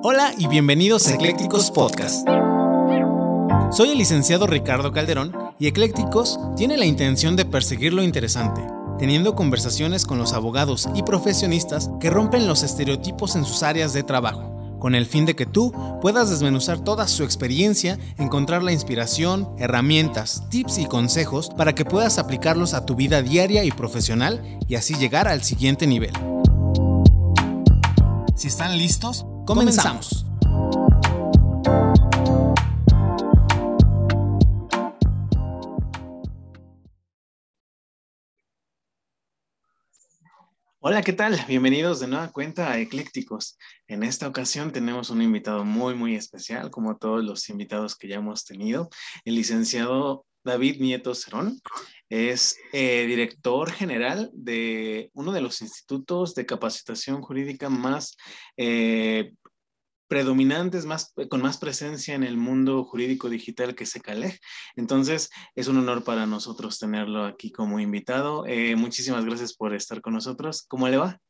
Hola y bienvenidos a Eclécticos Podcast. Soy el licenciado Ricardo Calderón y Eclécticos tiene la intención de perseguir lo interesante, teniendo conversaciones con los abogados y profesionistas que rompen los estereotipos en sus áreas de trabajo, con el fin de que tú puedas desmenuzar toda su experiencia, encontrar la inspiración, herramientas, tips y consejos para que puedas aplicarlos a tu vida diaria y profesional y así llegar al siguiente nivel. Si están listos, comenzamos. Hola, ¿qué tal? Bienvenidos de nueva cuenta a Eclécticos. En esta ocasión tenemos un invitado muy, muy especial, como todos los invitados que ya hemos tenido, el licenciado David Nieto Cerón. Es eh, director general de uno de los institutos de capacitación jurídica más eh, predominantes, más, con más presencia en el mundo jurídico digital que se CALEG. Entonces, es un honor para nosotros tenerlo aquí como invitado. Eh, muchísimas gracias por estar con nosotros. ¿Cómo le va?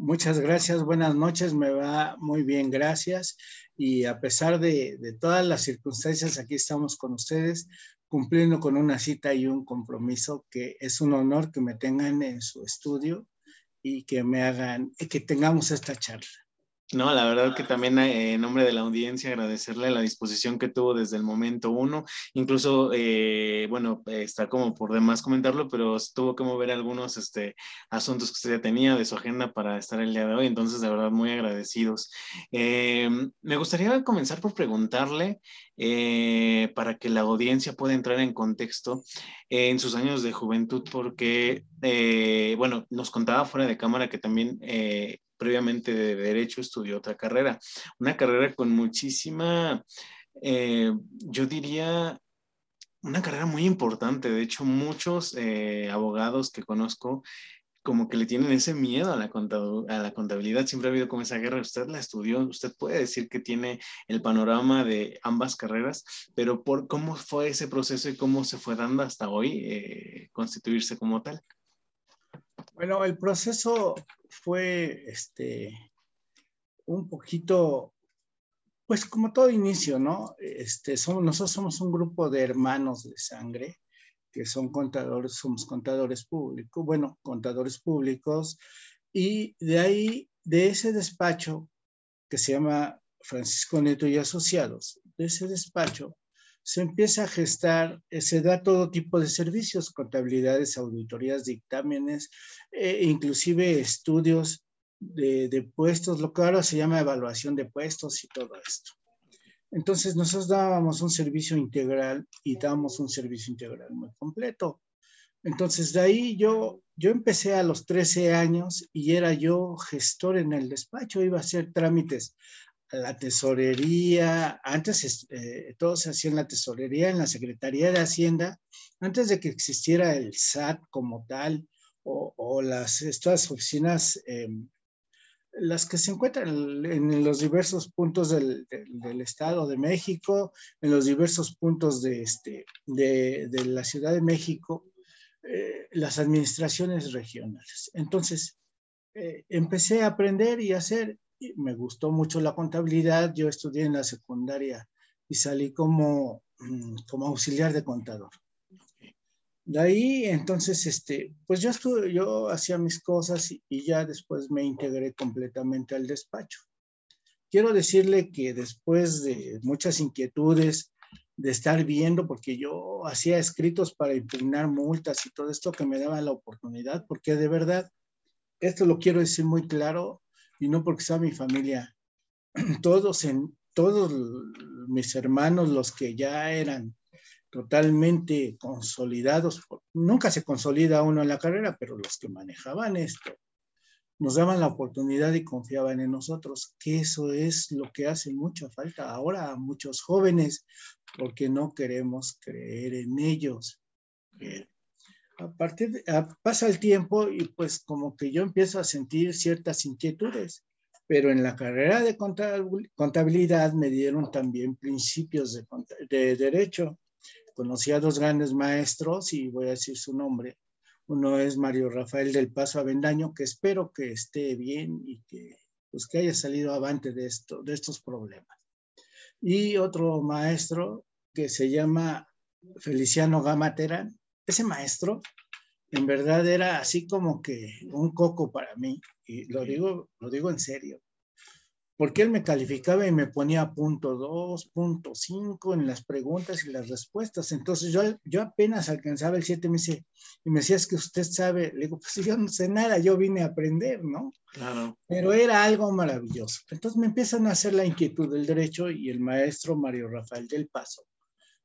Muchas gracias, buenas noches, me va muy bien, gracias. Y a pesar de, de, todas las circunstancias, aquí estamos con ustedes cumpliendo con una cita y un compromiso que es un honor que me tengan en su estudio y que me hagan, que tengamos esta charla. No, la verdad que también eh, en nombre de la audiencia agradecerle la disposición que tuvo desde el momento uno. Incluso, eh, bueno, está como por demás comentarlo, pero tuvo que mover algunos este, asuntos que usted ya tenía de su agenda para estar el día de hoy. Entonces, de verdad, muy agradecidos. Eh, me gustaría comenzar por preguntarle, para que la audiencia pueda entrar en contexto, en sus años de juventud, porque, bueno, nos contaba fuera de cámara que también previamente de Derecho estudió otra carrera, una carrera con muchísima, eh, yo diría, una carrera muy importante. De hecho, muchos eh, abogados que conozco como que le tienen ese miedo a la, contabilidad. Siempre ha habido como esa guerra. Usted la estudió, usted puede decir que tiene el panorama de ambas carreras, pero por cómo fue ese proceso y cómo se fue dando hasta hoy eh, constituirse como tal. Bueno, el proceso fue este, un poquito, pues como todo inicio, ¿no? Este, somos, nosotros somos un grupo de hermanos de sangre que son contadores, somos contadores públicos, bueno, contadores públicos, y de ahí, de ese despacho que se llama Francisco Neto y Asociados, de ese despacho se empieza a gestar, eh, se da todo tipo de servicios, contabilidades, auditorías, dictámenes, eh, inclusive estudios de, de, puestos, lo que ahora se llama evaluación de puestos y todo esto. Entonces nosotros dábamos un servicio integral y dábamos un servicio integral muy completo. Entonces de ahí yo, yo empecé a los 13 años y era yo gestor en el despacho, iba a hacer trámites la tesorería, antes eh, todo se hacía en la tesorería, en la Secretaría de Hacienda, antes de que existiera el SAT como tal, o, las, estas oficinas, em, las que se encuentran en, los diversos puntos del, Estado de México, en los diversos puntos de, este, de, la Ciudad de México, eh, las administraciones regionales. Entonces, eh, empecé a aprender y a hacer me gustó mucho la contabilidad. Yo estudié en la secundaria y salí como, mm, como auxiliar de contador. De ahí, entonces, este, pues yo, estuve, yo hacía mis cosas y, y ya después me integré completamente al despacho. Quiero decirle que después de muchas inquietudes, de estar viendo, porque yo hacía escritos para impugnar multas y todo esto que me daba la oportunidad, porque de verdad, esto lo quiero decir muy claro, y no porque sea mi familia. Todos, en, todos mis hermanos, los que ya eran totalmente consolidados, nunca se consolida uno en la carrera, pero los que manejaban esto, nos daban la oportunidad y confiaban en nosotros, que eso es lo que hace mucha falta ahora a muchos jóvenes, porque no queremos creer en ellos a partir pasa el tiempo y pues como que yo empiezo a sentir ciertas inquietudes, pero en la carrera de contabilidad me dieron también principios de, de derecho. Conocí a dos grandes maestros y voy a decir su nombre. Uno es Mario Rafael del Paso Avendaño, que espero que esté bien y que pues que haya salido avante de, esto, de estos problemas. Y otro maestro que se llama Feliciano Gamaterán, ese maestro en verdad era así como que un coco para mí, y lo digo, lo digo en serio porque él me calificaba y me ponía punto 2, punto 5 en las preguntas y las respuestas. Entonces yo, yo apenas alcanzaba el 7 me dice, y me decía, es que usted sabe, le digo, pues yo no sé nada, yo vine a aprender, ¿no? Claro. Pero era algo maravilloso. Entonces me empiezan a hacer la inquietud del derecho y el maestro Mario Rafael del Paso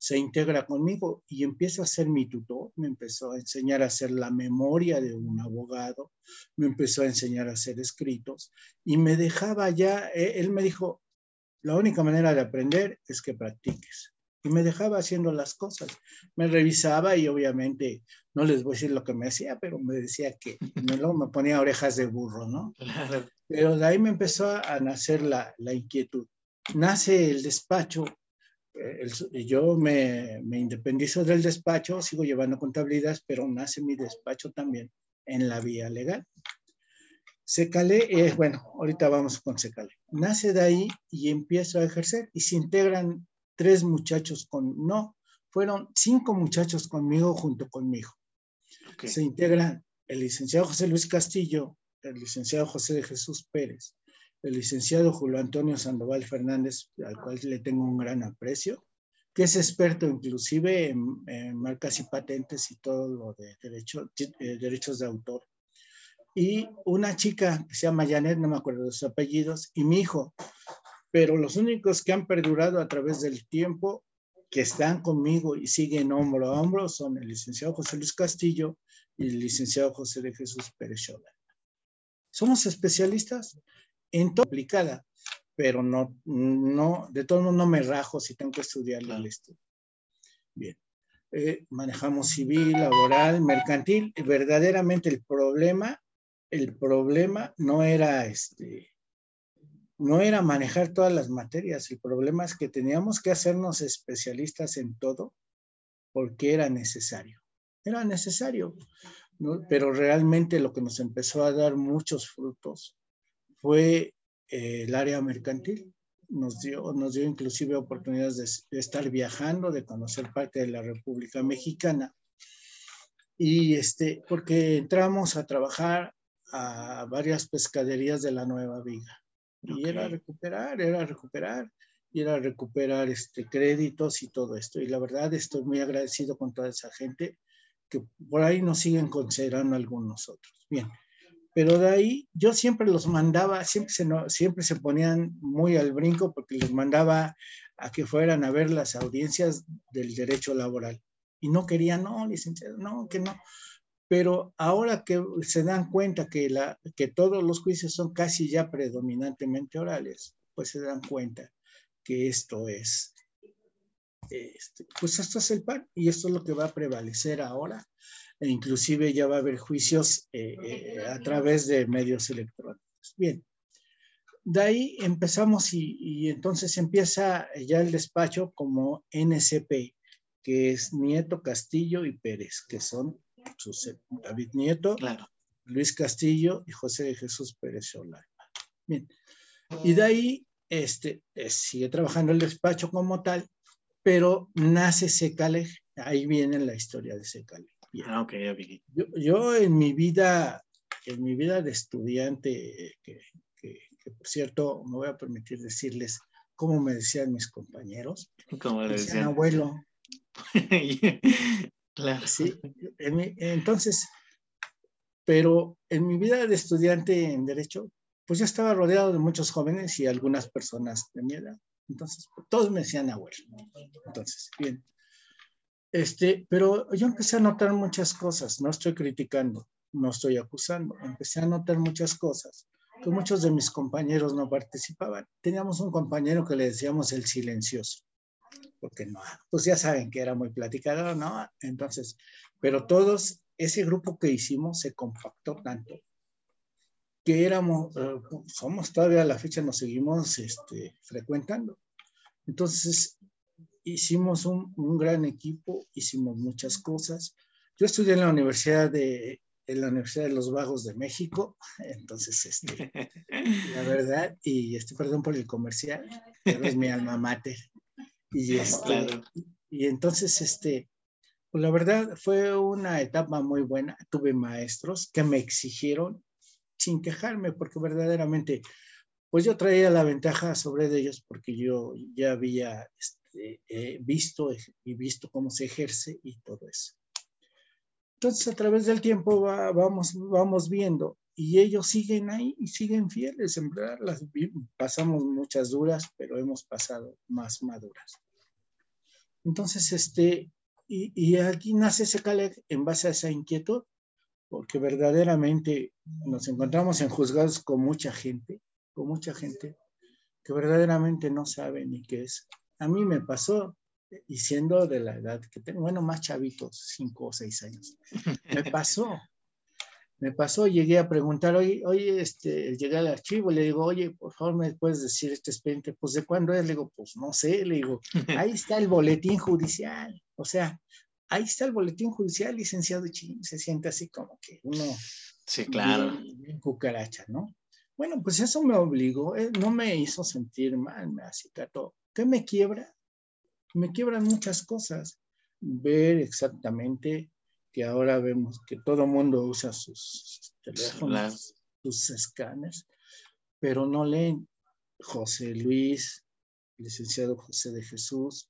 se integra conmigo y empieza a ser mi tutor, me empezó a enseñar a hacer la memoria de un abogado, me empezó a enseñar a hacer escritos y me dejaba ya, eh, él me dijo, la única manera de aprender es que practiques. Y me dejaba haciendo las cosas. Me revisaba y obviamente, no les voy a decir lo que me decía, pero me decía que luego me ponía orejas de burro, ¿no? Pero de ahí me empezó a nacer la, la inquietud. Nace el despacho yo me, me, independizo del despacho, sigo llevando contabilidad, pero nace mi despacho también en la vía legal. Secale, eh, bueno, ahorita vamos con Secale. Nace de ahí y empiezo a ejercer y se integran tres muchachos con, no, fueron cinco muchachos conmigo junto conmigo. Se integran el licenciado José Luis Castillo, el licenciado José de Jesús Pérez, el licenciado Julio Antonio Sandoval Fernández, al cual le tengo un gran aprecio, que es experto inclusive en, marcas y patentes y todo lo de derecho, eh, derechos de autor. Y una chica que se llama Janet, no me acuerdo de sus apellidos, y mi hijo. Pero los únicos que han perdurado a través del tiempo, que están conmigo y siguen hombro a hombro, son el licenciado José Luis Castillo y el licenciado José de Jesús Pérez Somos especialistas en todo aplicada, pero no, no, de todo modo no me rajo si tengo que estudiar el estudio. Bien. Eh, manejamos civil, laboral, mercantil. Verdaderamente el problema, el problema no era este, no era manejar todas las materias. El problema es que teníamos que hacernos especialistas en todo porque era necesario. Era necesario. Pero realmente lo que nos empezó a dar muchos frutos fue eh, el área mercantil. Nos dio, nos dio inclusive oportunidades de, estar viajando, de conocer parte de la República Mexicana. Y este, porque entramos a trabajar a varias pescaderías de la Nueva Viga. Y era recuperar, era recuperar, y era recuperar este, créditos y todo esto. Y la verdad estoy muy agradecido con toda esa gente que por ahí nos siguen considerando algunos otros. Bien, pero de ahí yo siempre los mandaba, siempre se, siempre se ponían muy al brinco porque los mandaba a que fueran a ver las audiencias del derecho laboral. Y no querían, no, licenciado, no, que no. Pero ahora que se dan cuenta que, la, que todos los juicios son casi ya predominantemente orales, pues se dan cuenta que esto es, este, pues esto es el pan y esto es lo que va a prevalecer ahora. E inclusive ya va a haber juicios eh, eh, a través de medios electrónicos. Bien, de ahí empezamos y, entonces empieza ya el despacho como NCP, que es Nieto, Castillo y Pérez, que son David Nieto, Luis Castillo y José de Jesús Pérez Solana. Bien, y de ahí este, eh, sigue trabajando el despacho como tal, pero nace Secale, ahí viene la historia de Secale. Ah, yo, yo, en mi vida, en mi vida de estudiante, que, que, por cierto, me voy a permitir decirles cómo me decían mis compañeros. ¿Cómo le decían? abuelo. claro. Sí, entonces, pero en mi vida de estudiante en Derecho, pues yo estaba rodeado de muchos jóvenes y algunas personas de mi edad. Entonces, todos me decían abuelo. Entonces, bien. Este, pero yo empecé a notar muchas cosas, no estoy criticando, no estoy acusando, empecé a notar muchas cosas, que muchos de mis compañeros no participaban. Teníamos un compañero que le decíamos el silencioso, porque no, pues ya saben que era muy platicador, ¿no? Entonces, pero todos, ese grupo que hicimos se compactó tanto que éramos, eh, somos todavía a la fecha, nos seguimos este, frecuentando. Entonces, hicimos un, gran equipo, hicimos muchas cosas. Yo estudié en la Universidad de, en la Universidad de los Vagos de México. Entonces, este, la verdad, y este, perdón por el comercial, pero es mi alma mater. Y, este, y entonces, este, pues la verdad fue una etapa muy buena. Tuve maestros que me exigieron sin quejarme, porque verdaderamente, pues yo traía la ventaja sobre ellos porque yo ya había este, eh, visto y visto cómo se ejerce y todo eso. Entonces, a través del tiempo vamos, vamos viendo y ellos siguen ahí y siguen fieles. En verdad, las, pasamos muchas duras, pero hemos pasado más maduras. Entonces, este, y, y aquí nace ese CALEC en base a esa inquietud, porque verdaderamente nos encontramos en juzgados con mucha gente, con mucha gente que verdaderamente no sabe ni qué es. A mí me pasó, y siendo de la edad que tengo, bueno, más chavitos, cinco o seis años, me pasó, me pasó, llegué a preguntar, oye, oye, este, llegué al archivo, le digo, oye, por favor, ¿me puedes decir este expediente? Pues, ¿de cuándo es? Le digo, pues, no sé, le digo, ahí está el boletín judicial, o sea, ahí está el boletín judicial, licenciado Chin, se siente así como que uno... Sí, claro. Bien, cucaracha, ¿no? Bueno, pues eso me obligó, eh, no me hizo sentir mal, me acicató. ¿Qué me quiebra? me quiebran muchas cosas. Ver exactamente que ahora vemos que todo mundo usa sus teléfonos, sus escáneres, pero no leen José Luis, licenciado José de Jesús,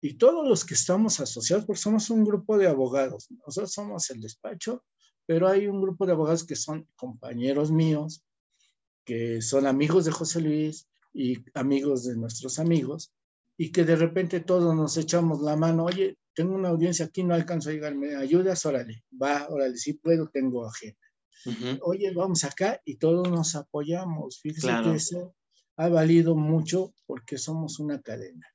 y todos los que estamos asociados, porque somos un grupo de abogados. Nosotros somos el despacho, pero hay un grupo de abogados que son compañeros míos, que son amigos de José Luis y amigos de nuestros amigos, y que de repente todos nos echamos la mano, oye, tengo una audiencia aquí, no alcanzo a llegar, ¿me ayudas? Órale, va, órale, si puedo, tengo agenda. Oye, vamos acá y todos nos apoyamos. Fíjese que eso ha valido mucho porque somos una cadena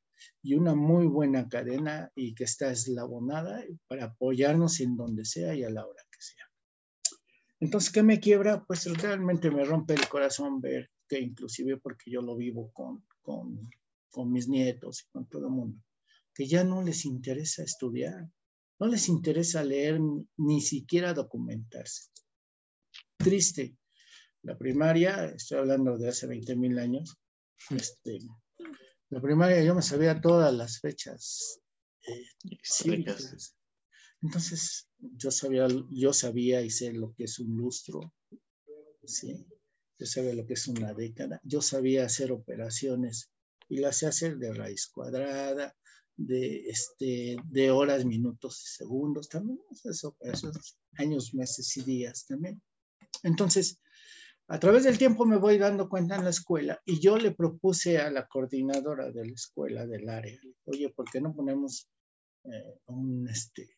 y una muy buena cadena y que está eslabonada para apoyarnos en donde sea y a la hora que sea. Entonces, ¿qué me quiebra? Pues realmente me rompe el corazón ver que inclusive porque yo lo vivo con, con con mis nietos y con todo el mundo, que ya no les interesa estudiar, no les interesa leer ni siquiera documentarse. Triste. La primaria, estoy hablando de hace 20 mil años, este, la primaria yo me sabía todas las fechas eh, Entonces, yo sabía, yo sabía y sé lo que es un lustro, ¿sí? Yo sabía lo que es una década. Yo sabía hacer operaciones y la sé hacer de raíz cuadrada, de, este, de horas, minutos y segundos también, eso, esos años, meses y días también. Entonces, a través del tiempo me voy dando cuenta en la escuela y yo le propuse a la coordinadora de la escuela del área, oye, ¿por qué no ponemos eh, un, este,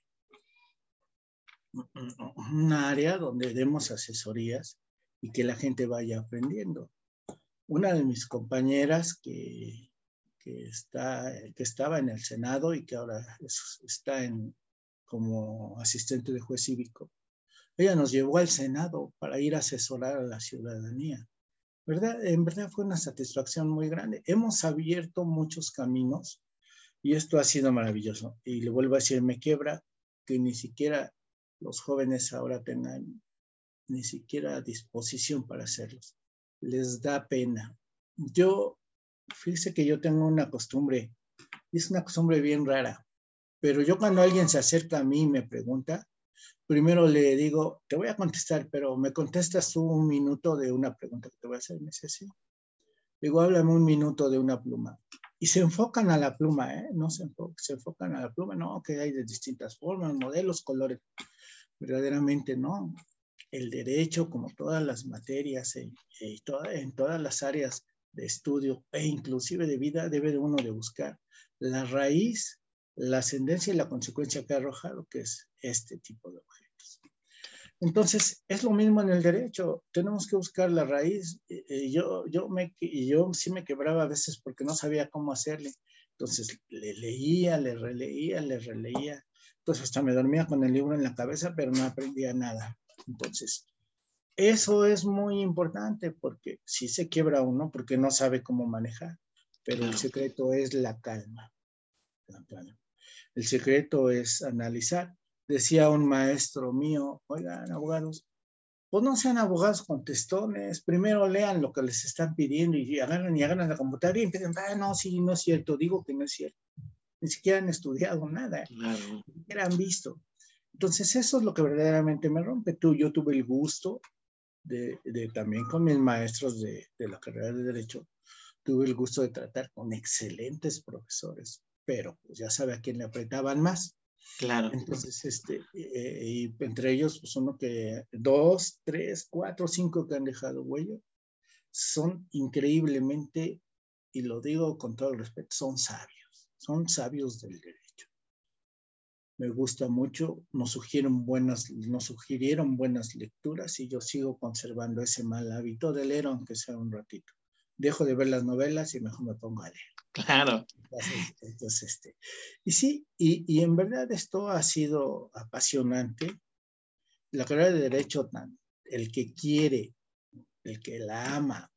un área donde demos asesorías y que la gente vaya aprendiendo? una de mis compañeras que, que, está, que estaba en el Senado y que ahora está en, como asistente de juez cívico, ella nos llevó al Senado para ir a asesorar a la ciudadanía. ¿Verdad? En verdad fue una satisfacción muy grande. Hemos abierto muchos caminos y esto ha sido maravilloso. Y le vuelvo a decir, me quiebra que ni siquiera los jóvenes ahora tengan ni siquiera disposición para hacerlos les da pena. Yo, fíjese que yo tengo una costumbre, es una costumbre bien rara, pero yo cuando alguien se acerca a mí y me pregunta, primero le digo, te voy a contestar, pero me contestas un minuto de una pregunta que te voy a hacer. Me dice, sí. Digo, háblame un minuto de una pluma. Y se enfocan a la pluma, ¿eh? No se se enfocan a la pluma, no, que hay de distintas formas, modelos, colores. Verdaderamente no el derecho, como todas las materias en, en todas las áreas de estudio e inclusive de vida, debe uno de buscar la raíz, la ascendencia y la consecuencia que ha arrojado, que es este tipo de objetos. Entonces, es lo mismo en el derecho, tenemos que buscar la raíz. Yo, yo, me, yo sí me quebraba a veces porque no sabía cómo hacerle. Entonces, le leía, le releía, le releía. Entonces, hasta me dormía con el libro en la cabeza, pero no aprendía nada. Entonces, eso es muy importante porque si se quiebra uno, porque no sabe cómo manejar, pero el secreto es la calma, El secreto es analizar decía un maestro mío, oigan, abogados, pues no sean abogados contestones, primero lean lo que les están pidiendo y agarran y agarran la computadora y empiezan, ah, no, sí, no es cierto, digo que no es cierto. Ni siquiera han estudiado nada, ni siquiera han visto. Entonces, eso es lo que verdaderamente me rompe. Tú, yo tuve el gusto de, de también con mis maestros de, de la carrera de Derecho, tuve el gusto de tratar con excelentes profesores, pero pues ya sabe a quién le apretaban más. Claro. Entonces, este, eh, y entre ellos, pues uno que, dos, tres, cuatro, cinco que han dejado huella, son increíblemente, y lo digo con todo el respeto, son sabios, son sabios del derecho. Me gusta mucho, nos sugirieron buenas, nos sugirieron buenas lecturas y yo sigo conservando ese mal hábito de leer, aunque sea un ratito. Dejo de ver las novelas y mejor me pongo a leer. Claro. Entonces, este, y sí, y, y, en verdad esto ha sido apasionante. La carrera de Derecho, el que quiere, el que la ama,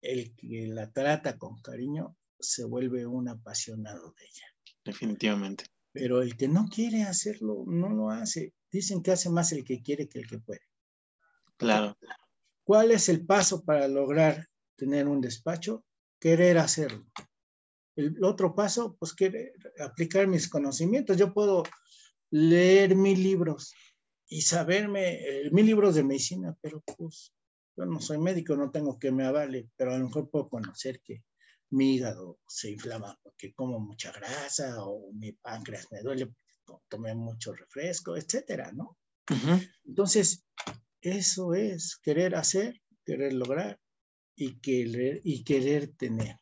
el que la trata con cariño, se vuelve un apasionado de ella. Definitivamente. Pero el que no quiere hacerlo, no lo hace. Dicen que hace más el que quiere que el que puede. Claro. ¿Cuál es el paso para lograr tener un despacho? Querer hacerlo. El otro paso, pues, que aplicar mis conocimientos. Yo puedo leer mil libros y saberme eh, mil libros de medicina, pero pues yo no soy médico, no tengo que me avale, pero a lo mejor puedo conocer que mi hígado se inflama porque como mucha grasa o mi páncreas me duele porque tomé mucho refresco, etcétera, ¿no? Entonces, eso es querer hacer, querer lograr y querer, y querer tener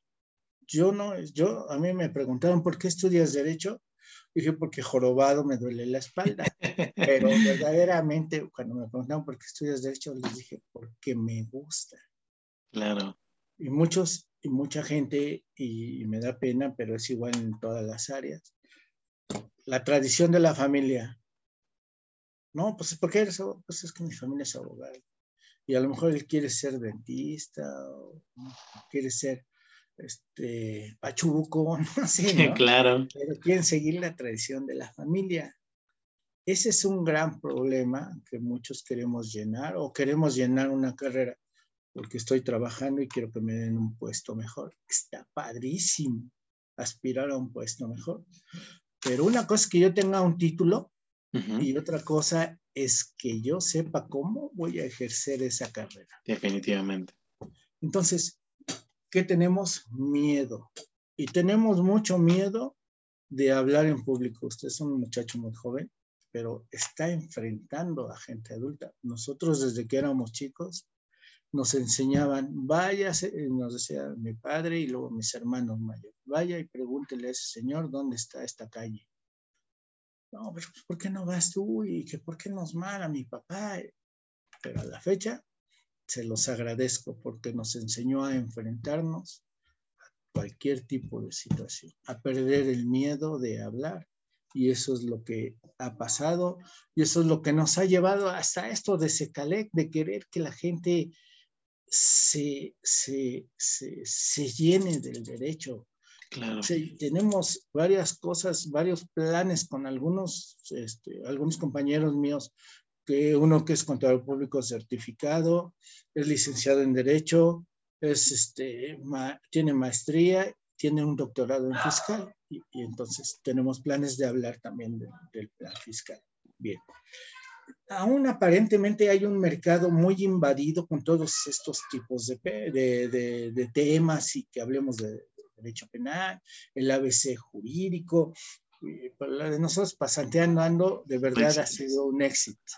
yo no, yo, a mí me preguntaron, ¿por qué estudias derecho? Dije, porque jorobado me duele la espalda. Pero verdaderamente, cuando me preguntaron por qué estudias derecho, les dije, porque me gusta. Claro. Y muchos, y mucha gente, y, me da pena, pero es igual en todas las áreas. La tradición de la familia. No, pues ¿por qué eres Pues es que mi familia es abogada. Y a lo mejor él quiere ser dentista, o quiere ser este, pachuco, no sé, ¿no? claro. Pero quieren seguir la tradición de la familia. Ese es un gran problema que muchos queremos llenar o queremos llenar una carrera porque estoy trabajando y quiero que me den un puesto mejor. Está padrísimo aspirar a un puesto mejor. Pero una cosa es que yo tenga un título y otra cosa es que yo sepa cómo voy a ejercer esa carrera. Definitivamente. Entonces, ¿Qué tenemos? Miedo. Y tenemos mucho miedo de hablar en público. Usted es un muchacho muy joven, pero está enfrentando a gente adulta. Nosotros desde que éramos chicos nos enseñaban, vaya, nos decía mi padre y luego mis hermanos mayores, vaya y pregúntele a ese señor dónde está esta calle. No, pero ¿por qué no vas tú? Y que ¿por qué nos mala mi papá? Pero a la fecha se los agradezco porque nos enseñó a enfrentarnos a cualquier tipo de situación, a perder el miedo de hablar. Y eso es lo que ha pasado y eso es lo que nos ha llevado hasta esto de Secalec, de querer que la gente se, se, se, llene del derecho. Claro. tenemos varias cosas, varios planes con algunos, este, algunos compañeros míos que uno que es contador público certificado, es licenciado en Derecho, es, este, tiene maestría, tiene un doctorado en fiscal y, entonces tenemos planes de hablar también del plan fiscal. Bien. Aún aparentemente hay un mercado muy invadido con todos estos tipos de, de, de temas y que hablemos de derecho penal, el ABC jurídico. La de nosotros pasanteando ando de verdad ha sido un éxito.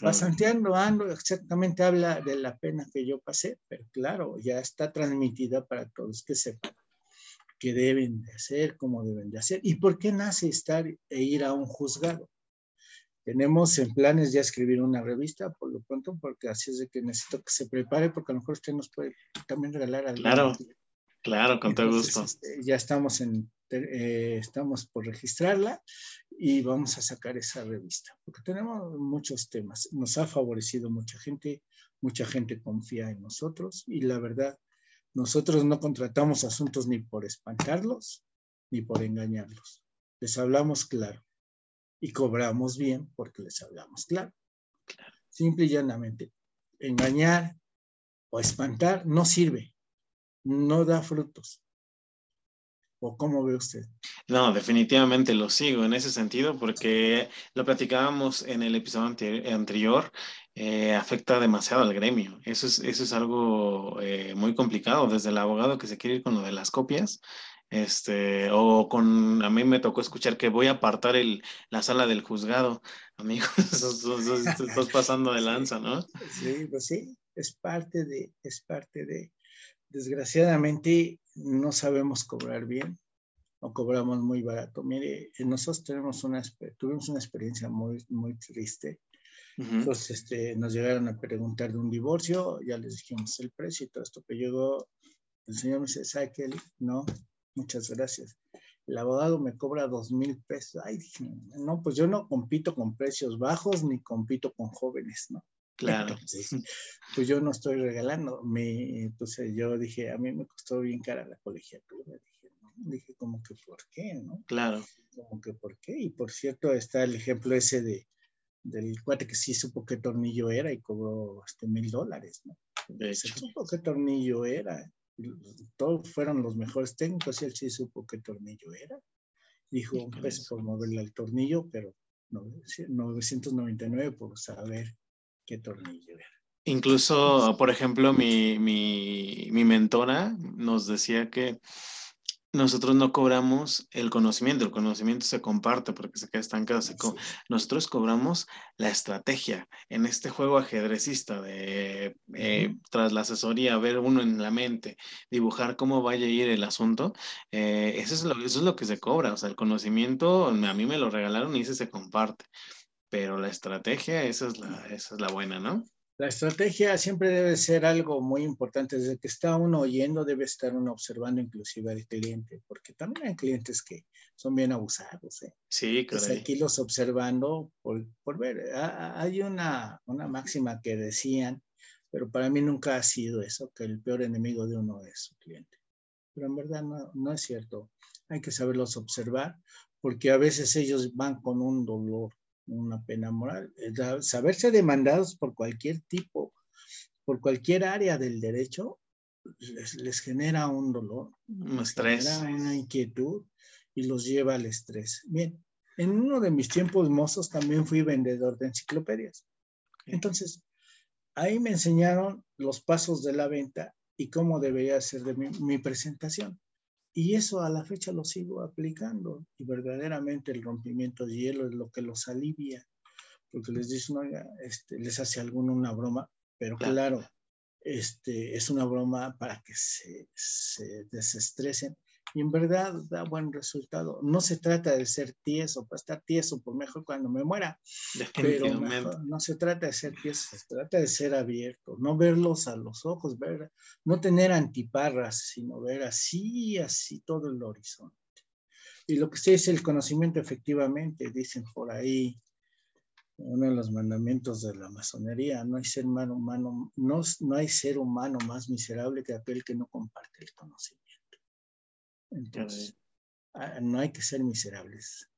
Pasanteando ando exactamente habla de la pena que yo pasé, pero claro, ya está transmitida para todos que sepan qué deben de hacer, cómo deben de hacer y por qué nace estar e ir a un juzgado. Tenemos en planes ya escribir una revista por lo pronto, porque así es de que necesito que se prepare, porque a lo mejor usted nos puede también regalar algo. Claro, claro, con todo gusto. Este, ya estamos en eh, estamos por registrarla y vamos a sacar esa revista, porque tenemos muchos temas. Nos ha favorecido mucha gente, mucha gente confía en nosotros y la verdad, nosotros no contratamos asuntos ni por espantarlos ni por engañarlos. Les hablamos claro. y cobramos bien porque les hablamos claro. Simple y llanamente. Engañar o espantar no sirve, no da frutos. ¿O cómo ve usted? No, definitivamente lo sigo en ese sentido porque lo platicábamos en el episodio anterior, eh, afecta demasiado al gremio. Eso es, eso es algo eh, muy complicado, desde el abogado que se quiere ir con lo de las copias, este, o con, a mí me tocó escuchar que voy a apartar el, la sala del juzgado. Amigos, estás pasando de lanza, ¿no? Sí, pues sí, es parte de, es parte de, desgraciadamente no sabemos cobrar bien o cobramos muy barato. Mire, nosotros tenemos una, tuvimos una experiencia muy, muy triste. Entonces, este, nos llegaron a preguntar de un divorcio, ya les dijimos el precio y todo esto que llegó. El señor me dice, ¿sabe qué? No, muchas gracias. El abogado me cobra dos mil pesos. Ay, no, pues yo no compito con precios bajos ni compito con jóvenes, ¿no? Claro. pues yo no estoy regalando. Me, entonces yo dije, a mí me costó bien cara la colegiatura. Dije, dije como que, ¿por qué? ¿no? Claro. Como que, ¿por qué? Y por cierto, está el ejemplo ese de, del cuate que sí supo qué tornillo era y cobró este mil dólares, ¿no? De hecho. supo qué tornillo era. Todos fueron los mejores técnicos y él sí supo qué tornillo era. Dijo un peso por moverle al tornillo, pero 999 por saber qué tornillo era. Incluso, por ejemplo, mi, mi, mi mentora nos decía que nosotros no cobramos el conocimiento, el conocimiento se comparte porque se queda estancado. nosotros cobramos la estrategia en este juego ajedrecista de eh, tras la asesoría, ver uno en la mente, dibujar cómo vaya a ir el asunto. Eh, eso, es lo, eso es lo que se cobra. O sea, el conocimiento a mí me lo regalaron y ese se comparte. Pero la estrategia, esa es la, esa es la buena, ¿no? La estrategia siempre debe ser algo muy importante. Desde que está uno oyendo, debe estar uno observando inclusive al cliente, porque también hay clientes que son bien abusados. ¿eh? Sí, claro. aquí los observando por, por ver. Hay una, una máxima que decían, pero para mí nunca ha sido eso, que el peor enemigo de uno es su cliente. Pero en verdad no, no es cierto. Hay que saberlos observar, porque a veces ellos van con un dolor una pena moral. Saberse demandados por cualquier tipo, por cualquier área del derecho, les, genera un dolor, un estrés, una inquietud y los lleva al estrés. Bien, en uno de mis tiempos mozos también fui vendedor de enciclopedias. Entonces, ahí me enseñaron los pasos de la venta y cómo debería ser de mi presentación. Y eso a la fecha lo sigo aplicando y verdaderamente el rompimiento de hielo es lo que los alivia, porque les dicen, oiga, este, les hace alguno una broma, pero claro, este, es una broma para que se, se desestresen y en verdad da buen resultado. No se trata de ser tieso, para estar tieso, por mejor cuando me muera, pero no se trata de ser tieso, se trata de ser abierto, no verlos a los ojos, ver, no tener antiparras, sino ver así, así todo el horizonte. Y lo que sí es el conocimiento, efectivamente, dicen por ahí, uno de los mandamientos de la masonería, no hay ser humano, humano no, no hay ser humano más miserable que aquel que no comparte el conocimiento. Entonces, no hay que ser miserables.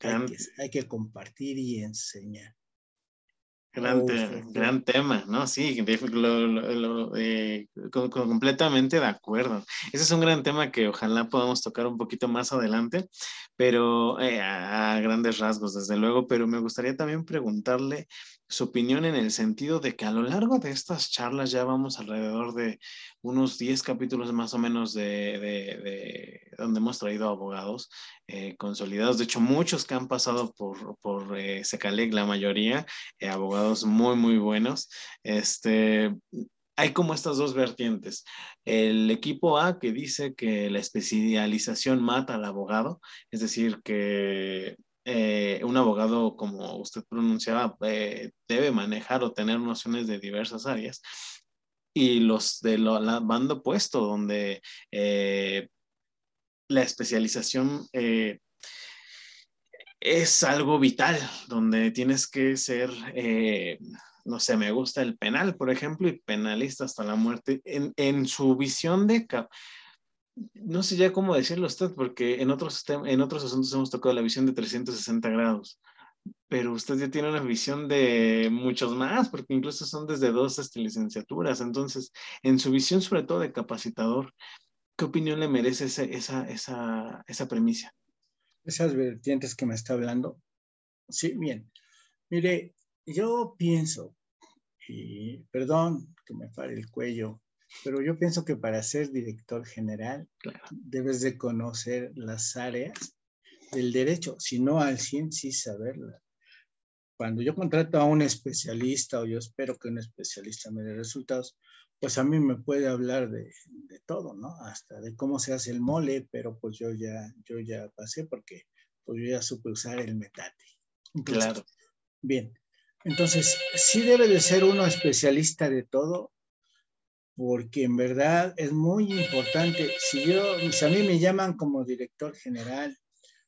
Hay que, compartir y enseñar. Gran, gran tema, ¿no? Sí, eh, completamente de acuerdo. Ese es un gran tema que ojalá podamos tocar un poquito más adelante, pero eh, a, grandes rasgos, desde luego, pero me gustaría también preguntarle su opinión en el sentido de que a lo largo de estas charlas ya vamos alrededor de unos 10 capítulos más o menos de, donde hemos traído abogados eh, consolidados. De hecho, muchos que han pasado por, por eh, la mayoría, eh, abogados muy, muy buenos. Este, hay como estas dos vertientes. El equipo A que dice que la especialización mata al abogado, es decir, que eh, un abogado, como usted pronunciaba, eh, debe manejar o tener nociones de diversas áreas. Y los de la banda opuesto, donde eh, la especialización es algo vital, donde tienes que ser, no sé, me gusta el penal, por ejemplo, y penalista hasta la muerte, en, en su visión de no sé ya cómo decirlo usted, porque en otros, en otros asuntos hemos tocado la visión de 360 grados. pero usted ya tiene una visión de muchos más, porque incluso son desde dos este, licenciaturas. Entonces, en su visión, sobre todo de capacitador, ¿qué opinión le merece esa, esa, esa, esa premisa? Esas vertientes que me está hablando. Sí, bien. Mire, yo pienso, y perdón que me pare el cuello, pero yo pienso que para ser director general debes de conocer las áreas del derecho, si no al 100 sí saberlas cuando yo contrato a un especialista o yo espero que un especialista me dé resultados, pues a mí me puede hablar de, de, todo, ¿no? Hasta de cómo se hace el mole, pero pues yo ya, yo ya pasé porque pues yo ya supe usar el metate. claro. Bien, entonces sí debe de ser uno especialista de todo, porque en verdad es muy importante. Si yo, si a mí me llaman como director general,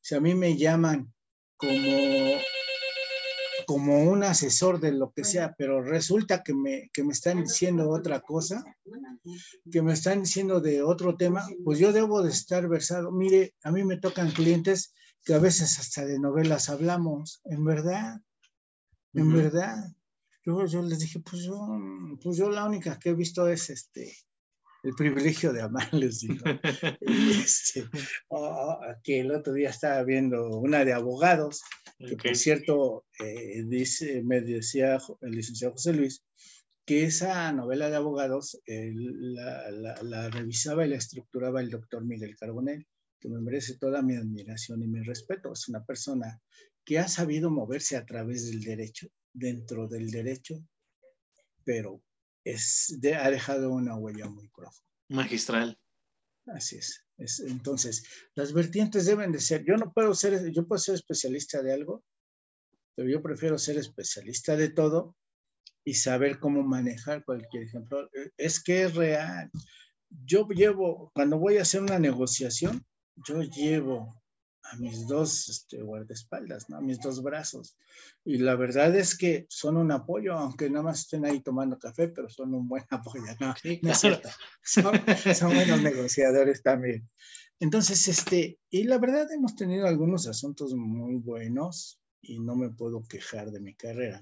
si a mí me llaman como como un asesor de lo que sea, pero resulta que me, que me están diciendo otra cosa, que me están diciendo de otro tema, pues yo debo de estar versado. Mire, a mí me tocan clientes que a veces hasta de novelas hablamos, en verdad, en verdad. Yo, yo les dije, pues yo, pues yo la única que he visto es este, el privilegio de amarles. Digo. este, oh, que el otro día estaba viendo una de abogados, que por cierto, eh, dice, me decía el licenciado José Luis, que esa novela de abogados eh, la, la, la, revisaba y la estructuraba el doctor Miguel Carbonell, que me merece toda mi admiración y mi respeto. Es una persona que ha sabido moverse a través del derecho, dentro del derecho, pero es de, ha dejado una huella muy profunda. Magistral. Así es. es. Entonces, las vertientes deben de ser, yo no puedo ser, yo puedo ser especialista de algo, pero yo prefiero ser especialista de todo y saber cómo manejar cualquier ejemplo. Es que es real. Yo llevo, cuando voy a hacer una negociación, yo llevo a mis dos este, guardaespaldas, ¿no? a mis dos brazos. Y la verdad es que son un apoyo, aunque nada más estén ahí tomando café, pero son un buen apoyo. No, no cierto. Son, son, buenos negociadores también. Entonces, este, y la verdad hemos tenido algunos asuntos muy buenos y no me puedo quejar de mi carrera,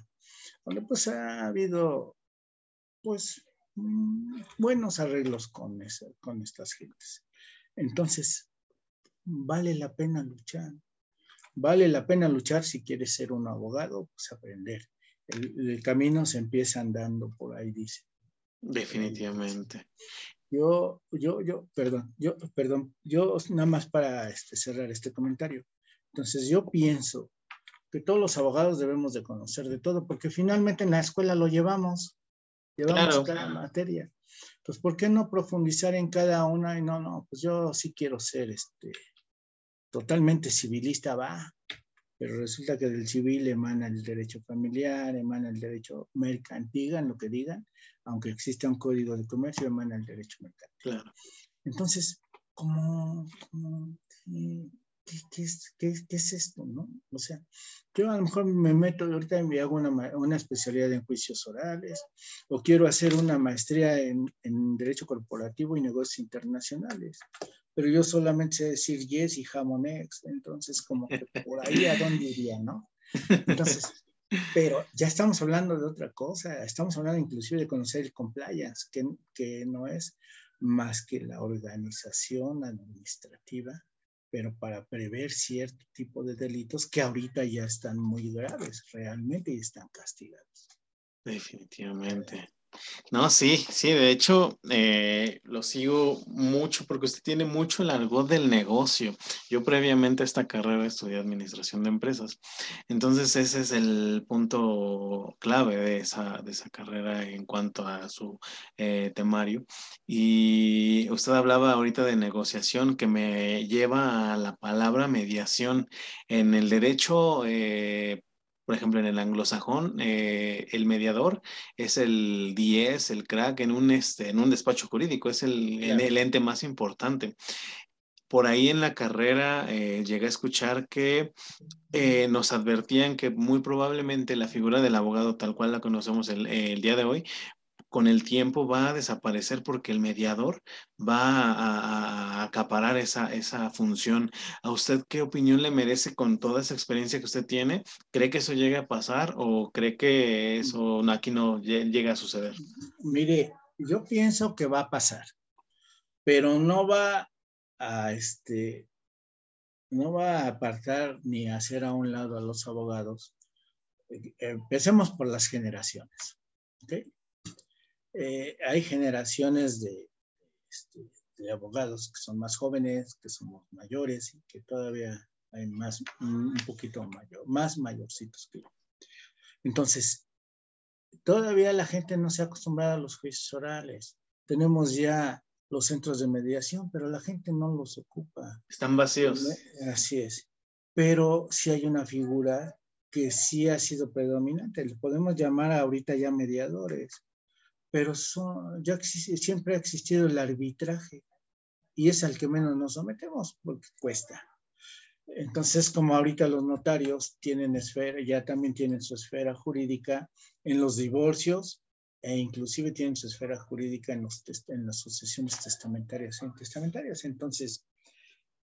donde pues ha habido, pues, mm, buenos arreglos con, esa, con estas gentes. Entonces, vale la pena luchar. Vale la pena luchar si quieres ser un abogado, pues aprender. El, camino se empieza andando por ahí, dice. Definitivamente. Yo, yo, yo, perdón, yo, perdón, yo nada más para este, cerrar este comentario. Entonces, yo pienso que todos los abogados debemos de conocer de todo, porque finalmente en la escuela lo llevamos, llevamos cada materia. Pues, ¿por qué no profundizar en cada una? Y no, no, pues yo sí quiero ser este, totalmente civilista va, pero resulta que del civil emana el derecho familiar, emana el derecho mercantil, digan lo que digan, aunque exista un código de comercio, emana el derecho mercantil. Claro. Entonces, ¿cómo, qué, qué, es, qué, qué, es, esto? ¿no? O sea, yo a lo mejor me meto, ahorita me hago una, una especialidad en juicios orales, o quiero hacer una maestría en, en Derecho Corporativo y Negocios Internacionales pero yo solamente sé decir yes y jamonex, entonces como que por ahí a dónde iría, ¿no? Entonces, pero ya estamos hablando de otra cosa, estamos hablando inclusive de conocer el compliance, que, que no es más que la organización administrativa, pero para prever cierto tipo de delitos que ahorita ya están muy graves realmente y están castigados. Definitivamente. No, sí, sí, de hecho eh, lo sigo mucho porque usted tiene mucho el argot del negocio. Yo previamente a esta carrera estudié administración de empresas, entonces ese es el punto clave de esa, de esa carrera en cuanto a su eh, temario. Y usted hablaba ahorita de negociación que me lleva a la palabra mediación. En el derecho... Eh, por ejemplo, en el anglosajón, eh, el mediador es el 10, el crack en un, este, en un despacho jurídico, es el, el ente más importante. Por ahí en la carrera eh, llegué a escuchar que eh, nos advertían que muy probablemente la figura del abogado tal cual la conocemos el, el día de hoy con el tiempo va a desaparecer porque el mediador va a, acaparar esa, esa función. ¿A usted qué opinión le merece con toda esa experiencia que usted tiene? ¿Cree que eso llegue a pasar o cree que eso aquí no llega a suceder? Mire, yo pienso que va a pasar, pero no va a este no va a apartar ni a hacer a un lado a los abogados. Empecemos por las generaciones. ¿okay? Eh, hay generaciones este, de, abogados que son más jóvenes, que somos mayores y que todavía hay más, un poquito mayor, más mayorcitos que yo. Entonces, todavía la gente no se ha acostumbrado a los juicios orales. Tenemos ya los centros de mediación, pero la gente no los ocupa. Están vacíos. Así es. Pero sí hay una figura que sí ha sido predominante. Le podemos llamar ahorita ya mediadores pero son, ya siempre ha existido el arbitraje y es al que menos nos sometemos porque cuesta. Entonces, como ahorita los notarios tienen esfera, ya también tienen su esfera jurídica en los divorcios e inclusive tienen su esfera jurídica en, los, en las sucesiones testamentarias e intestamentarias. Entonces,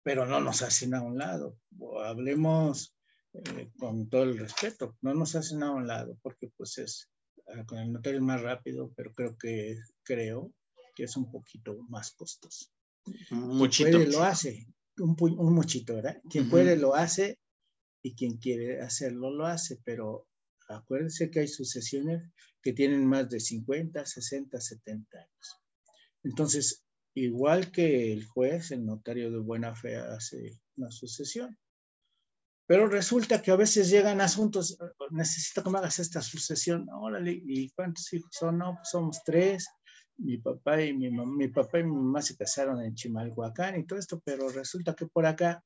pero no nos hacen a un lado. Hablemos eh, con todo el respeto, no nos hacen a un lado porque pues es con el notario es más rápido, pero creo que creo que es un poquito más costoso. Un muchito. lo hace, un, un muchito, ¿verdad? Quien puede lo hace y quien quiere hacerlo lo hace, pero acuérdense que hay sucesiones que tienen más de 50, 60, 70 años. Entonces, igual que el juez, el notario de buena fe hace una sucesión. Pero resulta que a veces llegan asuntos, necesito que me hagas esta sucesión, órale, ¿y cuántos hijos son? No, pues somos tres, mi papá y mi, mamá, mi papá y mi mamá se casaron en Chimalhuacán y todo esto, pero resulta que por acá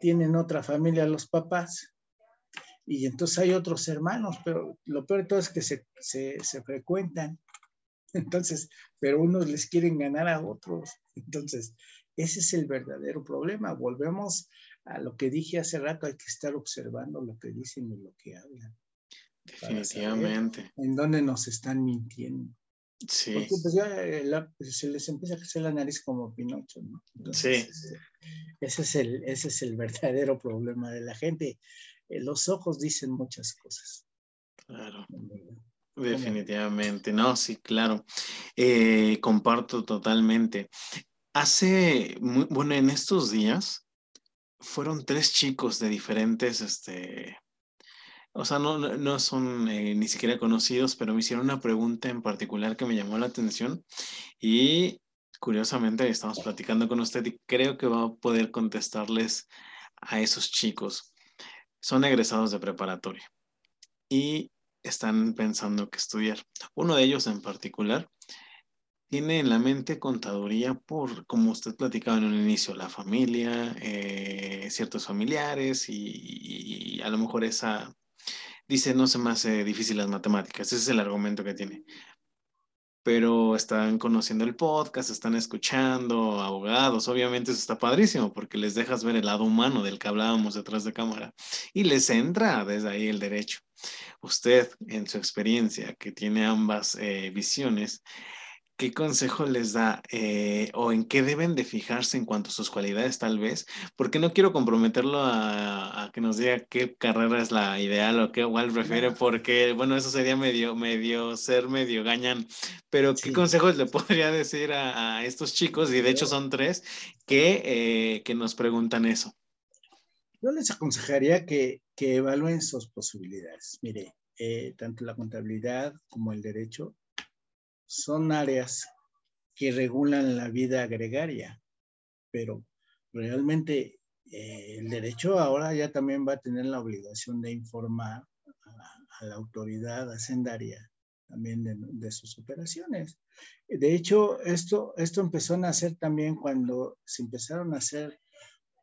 tienen otra familia los papás y entonces hay otros hermanos, pero lo peor de todo es que se, se, se frecuentan. Entonces, pero unos les quieren ganar a otros. Entonces, ese es el verdadero problema. Volvemos a lo que dije hace rato, hay que estar observando lo que dicen y lo que hablan. Definitivamente. En dónde nos están mintiendo. Sí. Porque pues ya eh, pues, se les empieza a crecer la nariz como Pinocho, ¿no? sí. Ese es, el, ese es el verdadero problema de la gente. Eh, los ojos dicen muchas cosas. Claro. Definitivamente, no, sí, claro. Eh, comparto totalmente. Hace, bueno, en estos días fueron tres chicos de diferentes, este, o sea, no, no son eh, ni siquiera conocidos, pero me hicieron una pregunta en particular que me llamó la atención y curiosamente estamos platicando con usted y creo que va a poder contestarles a esos chicos. Son egresados de preparatoria y están pensando que estudiar. Uno de ellos en particular tiene en la mente contaduría por, como usted platicaba en un inicio, la familia, eh, ciertos familiares y, a lo mejor esa, dice, no se me hace difícil las matemáticas, ese es el argumento que tiene. Pero están conociendo el podcast, están escuchando abogados, obviamente eso está padrísimo porque les dejas ver el lado humano del que hablábamos detrás de cámara y les entra desde ahí el derecho. Usted, en su experiencia, que tiene ambas eh, visiones, ¿qué consejo les da eh, o en qué deben de fijarse en cuanto a sus cualidades tal vez? Porque no quiero comprometerlo a, que nos diga qué carrera es la ideal o qué igual prefiere, porque bueno, eso sería medio, medio, ser medio gañan. Pero ¿qué consejos le podría decir a, estos chicos, y de hecho son tres, que, eh, que nos preguntan eso? Yo les aconsejaría que, que evalúen sus posibilidades. Mire, eh, tanto la contabilidad como el derecho son áreas que regulan la vida gregaria, pero realmente eh, el derecho ahora ya también va a tener la obligación de informar a, la autoridad hacendaria también de, sus operaciones. De hecho, esto, esto empezó a nacer también cuando se empezaron a hacer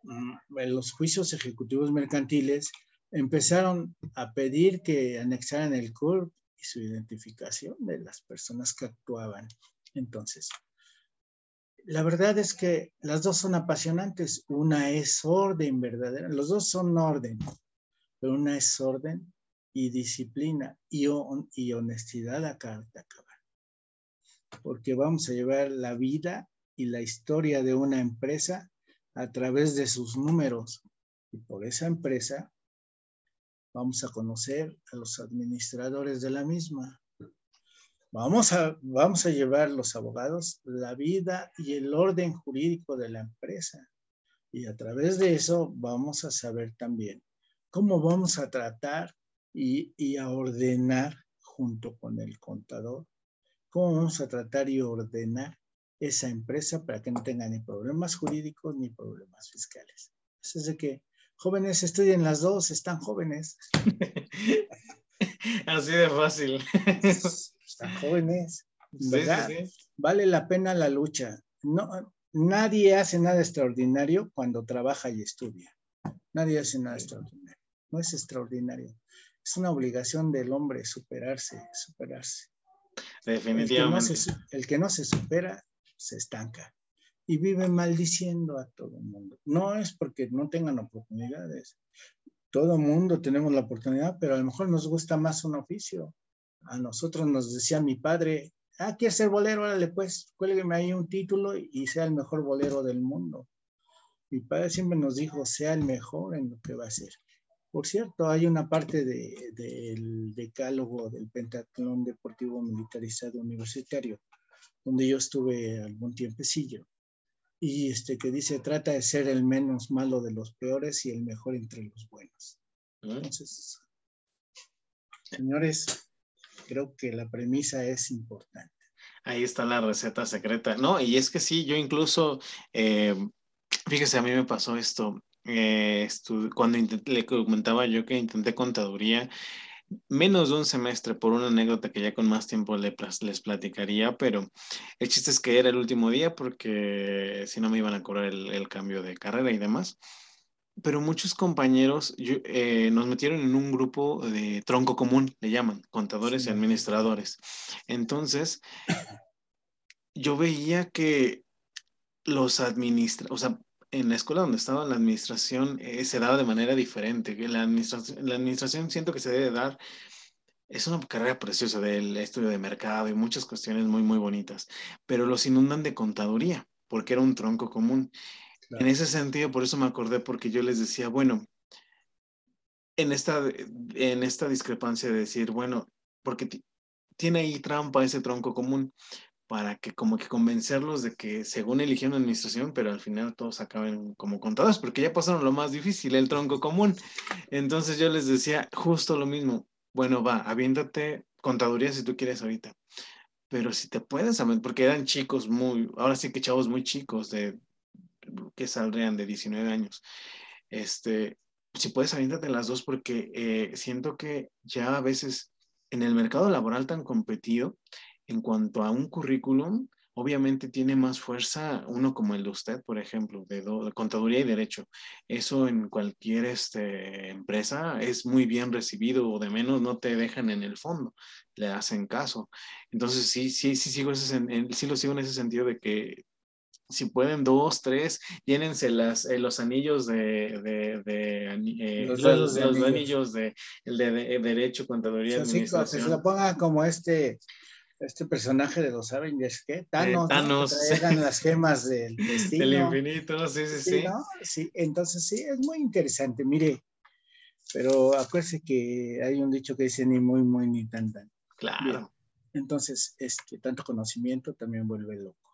mm, los juicios ejecutivos mercantiles, empezaron a pedir que anexaran el CURP su identificación de las personas que actuaban. Entonces, la verdad es que las dos son apasionantes. Una es orden verdadera, los dos son orden, pero una es orden y disciplina y, y honestidad a carta cabal. porque vamos a llevar la vida y la historia de una empresa a través de sus números. Y por esa empresa vamos a conocer a los administradores de la misma. Vamos a, vamos a llevar los abogados la vida y el orden jurídico de la empresa. Y a través de eso vamos a saber también cómo vamos a tratar y, y a ordenar junto con el contador, cómo vamos a tratar y ordenar esa empresa para que no tenga ni problemas jurídicos ni problemas fiscales. Así es de que jóvenes estudien las dos, están jóvenes. Así de fácil. Están jóvenes. Vale la pena la lucha. No, nadie hace nada extraordinario cuando trabaja y estudia. Nadie hace nada extraordinario. No es extraordinario. Es una obligación del hombre superarse, superarse. Definitivamente. El que no se, supera se estanca y vive maldiciendo a todo el mundo. No es porque no tengan oportunidades. Todo mundo tenemos la oportunidad, pero a lo mejor nos gusta más un oficio. A nosotros nos decía mi padre, ah, ¿quieres ser bolero? Órale, pues, cuélgueme ahí un título y sea el mejor bolero del mundo. Mi padre siempre nos dijo, sea el mejor en lo que va a ser. Por cierto, hay una parte del decálogo del Pentatlón Deportivo Militarizado Universitario, donde yo estuve algún tiempecillo, y este, que dice, trata de ser el menos malo de los peores y el mejor entre los buenos. Entonces, señores, creo que la premisa es importante. Ahí está la receta secreta. No, y es que sí, yo incluso, eh, fíjese, a mí me pasó esto. Eh, cuando le comentaba yo que intenté contaduría, menos de un semestre por una anécdota que ya con más tiempo les platicaría, pero el chiste es que era el último día porque si no me iban a cobrar el, cambio de carrera y demás. Pero muchos compañeros eh, nos metieron en un grupo de tronco común, le llaman, contadores y administradores. Entonces, yo veía que los administradores, o sea, en la escuela donde estaba la administración eh, se daba de manera diferente. La administración, la administración siento que se debe dar, es una carrera preciosa del estudio de mercado y muchas cuestiones muy, muy bonitas, pero los inundan de contaduría porque era un tronco común. En ese sentido, por eso me acordé, porque yo les decía, bueno, en esta, en esta discrepancia de decir, bueno, porque tiene ahí trampa ese tronco común, para que como que convencerlos de que según eligieron administración, pero al final todos acaben como contados, porque ya pasaron lo más difícil, el tronco común. Entonces yo les decía justo lo mismo, bueno, va, aviéntate contaduría si tú quieres ahorita, pero si te puedes, porque eran chicos muy, ahora sí que chavos muy chicos, de que saldrían de 19 años, este, si puedes aviéntate las dos, porque eh, siento que ya a veces en el mercado laboral tan competido, en cuanto a un currículum, obviamente tiene más fuerza uno como el de usted, por ejemplo, de, contaduría y derecho. Eso en cualquier este, empresa es muy bien recibido o de menos no te dejan en el fondo, le hacen caso. Entonces sí, sí, sí, sigo ese, sí lo sigo en ese sentido de que si pueden dos, tres, llénense las, eh, los anillos de, de, de eh, los, los, anillos. de, el de, derecho, contaduría, administración. se lo ponga como este este personaje de los Avengers, ¿qué? Thanos. Thanos. las gemas del destino. Del infinito, sí, sí, sí. Sí, entonces sí, es muy interesante. Mire, pero acuérdese que hay un dicho que dice ni muy, muy, ni tan, tan. Claro. entonces, este, tanto conocimiento también vuelve loco.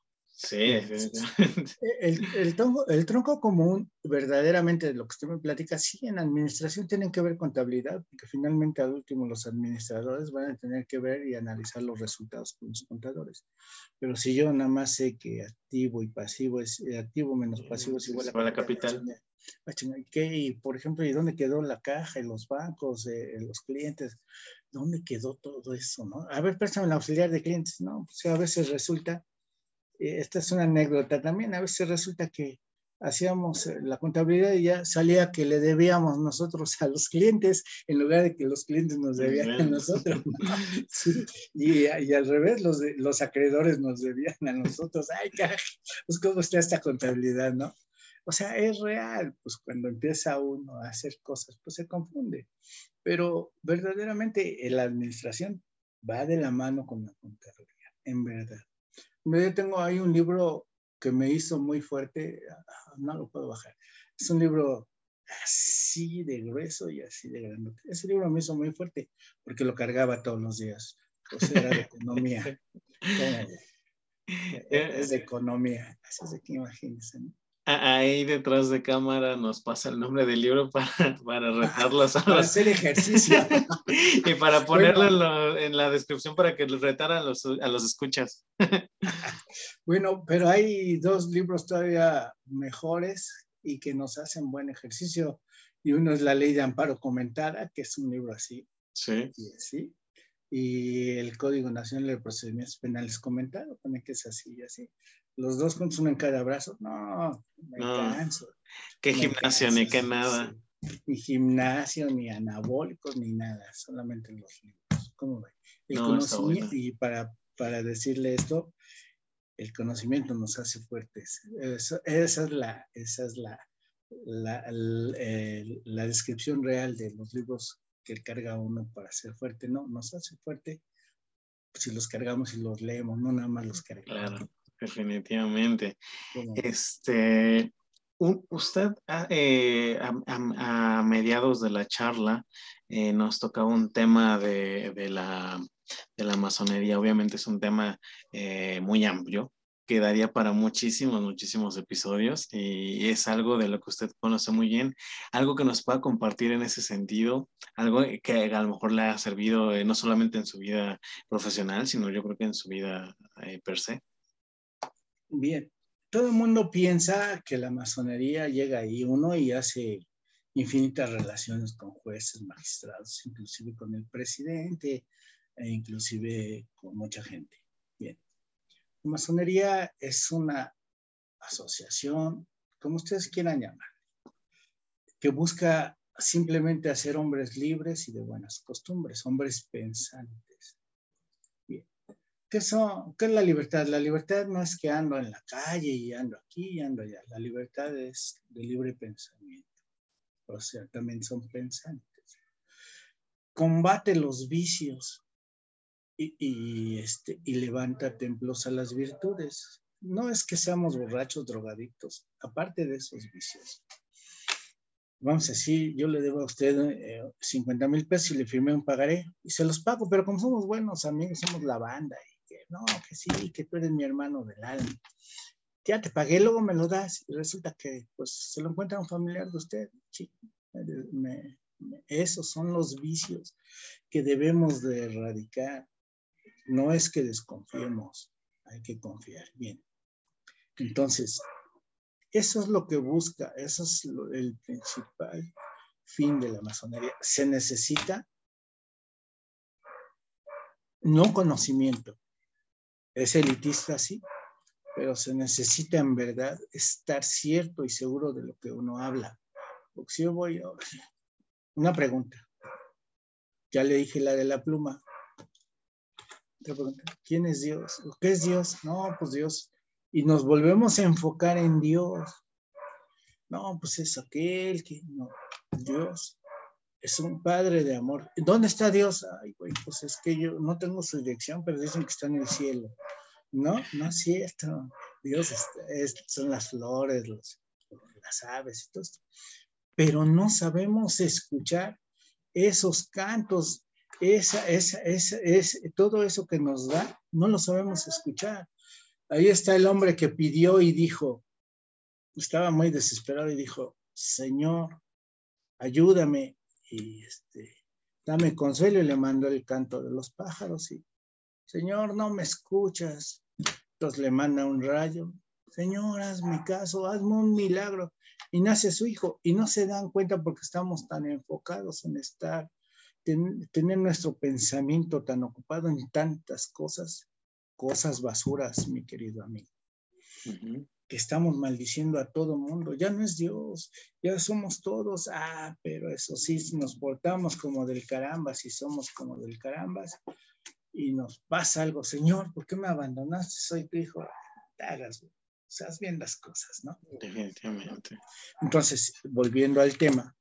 Sí, el, el, tronco, el, tronco, común, verdaderamente de lo que usted me platica, sí, en administración tienen que ver contabilidad, porque finalmente al último los administradores van a tener que ver y analizar los resultados con los contadores. Pero si yo nada más sé que activo y pasivo es eh, activo menos pasivo es igual a la capital. ¿Qué? Y, por ejemplo, ¿y dónde quedó la caja y los bancos, eh, los clientes? ¿Dónde quedó todo eso? ¿no? A ver, préstame el auxiliar de clientes, ¿no? Pues a veces resulta esta es una anécdota también, a veces resulta que hacíamos eh, la contabilidad y ya salía que le debíamos nosotros a los clientes en lugar de que los clientes nos debían a nosotros. y, al revés, los, los acreedores nos debían a nosotros. Ay, carajo, pues cómo está esta contabilidad, ¿no? O sea, es real, pues cuando empieza uno a hacer cosas, pues se confunde. Pero verdaderamente la administración va de la mano con la contabilidad, en verdad. Yo tengo ahí un libro que me hizo muy fuerte, ah, no lo puedo bajar. Es un libro así de grueso y así de grande. Ese libro me hizo muy fuerte porque lo cargaba todos los días. Era de economía. es de economía. Así es de que imagínense. ¿no? Ahí detrás de cámara nos pasa el nombre del libro para, para retarlos a Para hacer ejercicio. y para ponerlo en, la descripción para que los retara a los, a los escuchas. bueno, pero hay dos libros todavía mejores y que nos hacen buen ejercicio. Y uno es La Ley de Amparo Comentada, que es un libro así. Sí. Y así. Y el Código Nacional de Procedimientos Penales Comentado, pone que es así y así los dos juntos uno en cada brazo. No, me canso. ¿Qué gimnasio ni qué nada? Ni gimnasio, ni anabólicos, ni nada, solamente los libros. ¿Cómo ve? El conocimiento, y para, para decirle esto, el conocimiento nos hace fuertes. esa es la, esa es la, la, la, descripción real de los libros que carga uno para ser fuerte. No, nos hace fuerte si los cargamos y los leemos, no nada más los cargamos. Claro. Definitivamente. Este, usted eh, a, mediados de la charla eh, nos tocaba un tema de, la, de, la, masonería. Obviamente es un tema eh, muy amplio que daría para muchísimos, muchísimos episodios y es algo de lo que usted conoce muy bien, algo que nos pueda compartir en ese sentido, algo que a lo mejor le ha servido no solamente en su vida profesional, sino yo creo que en su vida per se. Bien, todo el mundo piensa que la masonería llega ahí uno y hace infinitas relaciones con jueces, magistrados, inclusive con el presidente e inclusive con mucha gente. Bien, la masonería es una asociación, como ustedes quieran llamar, que busca simplemente hacer hombres libres y de buenas costumbres, hombres pensantes ¿Qué, son, ¿Qué es la libertad? La libertad no es que ando en la calle y ando aquí y ando allá. La libertad es de libre pensamiento. O sea, también son pensantes. Combate los vicios y, este, y levanta templos a las virtudes. No es que seamos borrachos, drogadictos, aparte de esos vicios. Vamos a decir, yo le debo a usted 50 eh, mil pesos y le firmé un pagaré y se los pago, pero como somos buenos amigos, somos la banda no, que sí, que tú eres mi hermano del alma. Ya te pagué, luego me lo das y resulta que pues se lo encuentra un familiar de usted. Sí, esos son los vicios que debemos de erradicar. No es que desconfiemos, hay que confiar. Bien. Entonces, eso es lo que busca, eso es el principal fin de la masonería. Se necesita no conocimiento, es elitista, sí, pero se necesita en verdad estar cierto y seguro de lo que uno habla. Porque si yo voy, una pregunta, ya le dije la de la pluma. ¿quién es Dios? ¿Qué es Dios? No, pues Dios. Y nos volvemos a enfocar en Dios. No, pues es aquel que, no, Dios es un padre de amor. ¿Dónde está Dios? Ay, güey, pues es que yo no tengo su dirección, pero dicen que está en el cielo. No, no es cierto. Dios son las flores, las aves y todo esto. Pero no sabemos escuchar esos cantos, esa, esa, esa, es, todo eso que nos da, no lo sabemos escuchar. Ahí está el hombre que pidió y dijo, estaba muy desesperado y dijo, Señor, ayúdame, y este, dame consuelo y le mandó el canto de los pájaros y, Señor, no me escuchas. Entonces le manda un rayo, Señor, hazme caso, hazme un milagro. Y nace su hijo y no se dan cuenta porque estamos tan enfocados en estar, tener nuestro pensamiento tan ocupado en tantas cosas, cosas basuras, mi querido amigo que estamos maldiciendo a todo mundo. Ya no es Dios, ya somos todos. Ah, pero eso sí, nos portamos como del caramba, si somos como del caramba y nos pasa algo, Señor, ¿por qué me abandonaste? Soy tu hijo. Te hagas, seas bien las cosas, ¿no? Definitivamente. Entonces, volviendo al tema,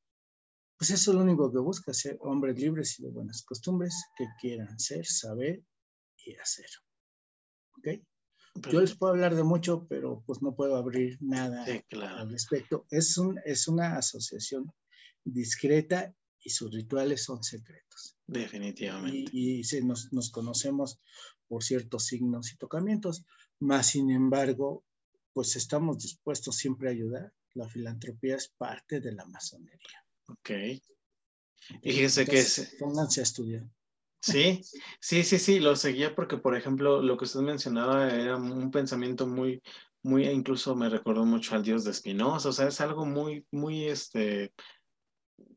pues eso es lo único que busca, ser hombres libres y de buenas costumbres que quieran ser, saber y hacer. ¿Ok? Yo les puedo hablar de mucho, pero pues no puedo abrir nada al respecto. Es, un, es una asociación discreta y sus rituales son secretos. Definitivamente. Y, nos, nos, conocemos por ciertos signos y tocamientos, más sin embargo, pues estamos dispuestos siempre a ayudar. La filantropía es parte de la masonería. Ok. Y fíjese que es... Pónganse a estudiar. Sí, sí, sí, sí, lo seguía porque, por ejemplo, lo que usted mencionaba era un pensamiento muy, muy, incluso me recordó mucho al dios de Spinoza, o sea, es algo muy, muy, este,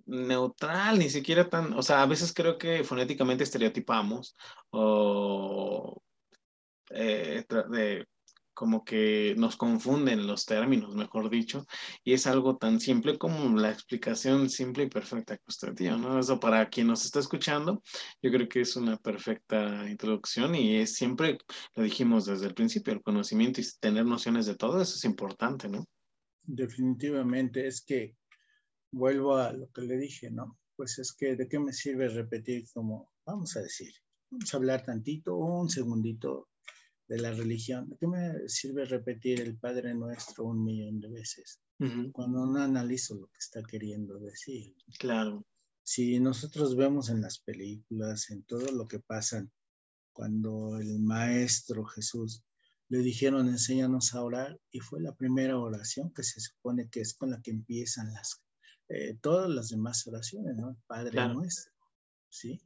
neutral, ni siquiera tan, o sea, a veces creo que fonéticamente estereotipamos o eh, de, como que nos confunden los términos, mejor dicho, y es algo tan simple como la explicación simple y perfecta que usted dio, ¿no? Eso para quien nos está escuchando, yo creo que es una perfecta introducción y es siempre, lo dijimos desde el principio, el conocimiento y tener nociones de todo eso es importante, ¿no? Definitivamente, es que vuelvo a lo que le dije, ¿no? Pues es que de qué me sirve repetir como, vamos a decir, vamos a hablar tantito, un segundito de la religión. ¿De qué me sirve repetir el Padre Nuestro un millón de veces cuando no analizo lo que está queriendo decir? Claro. Si nosotros vemos en las películas, en todo lo que pasa, cuando el Maestro Jesús le dijeron enséñanos a orar y fue la primera oración que se supone que es con la que empiezan las eh, todas las demás oraciones, ¿no? Padre nuestro, ¿sí?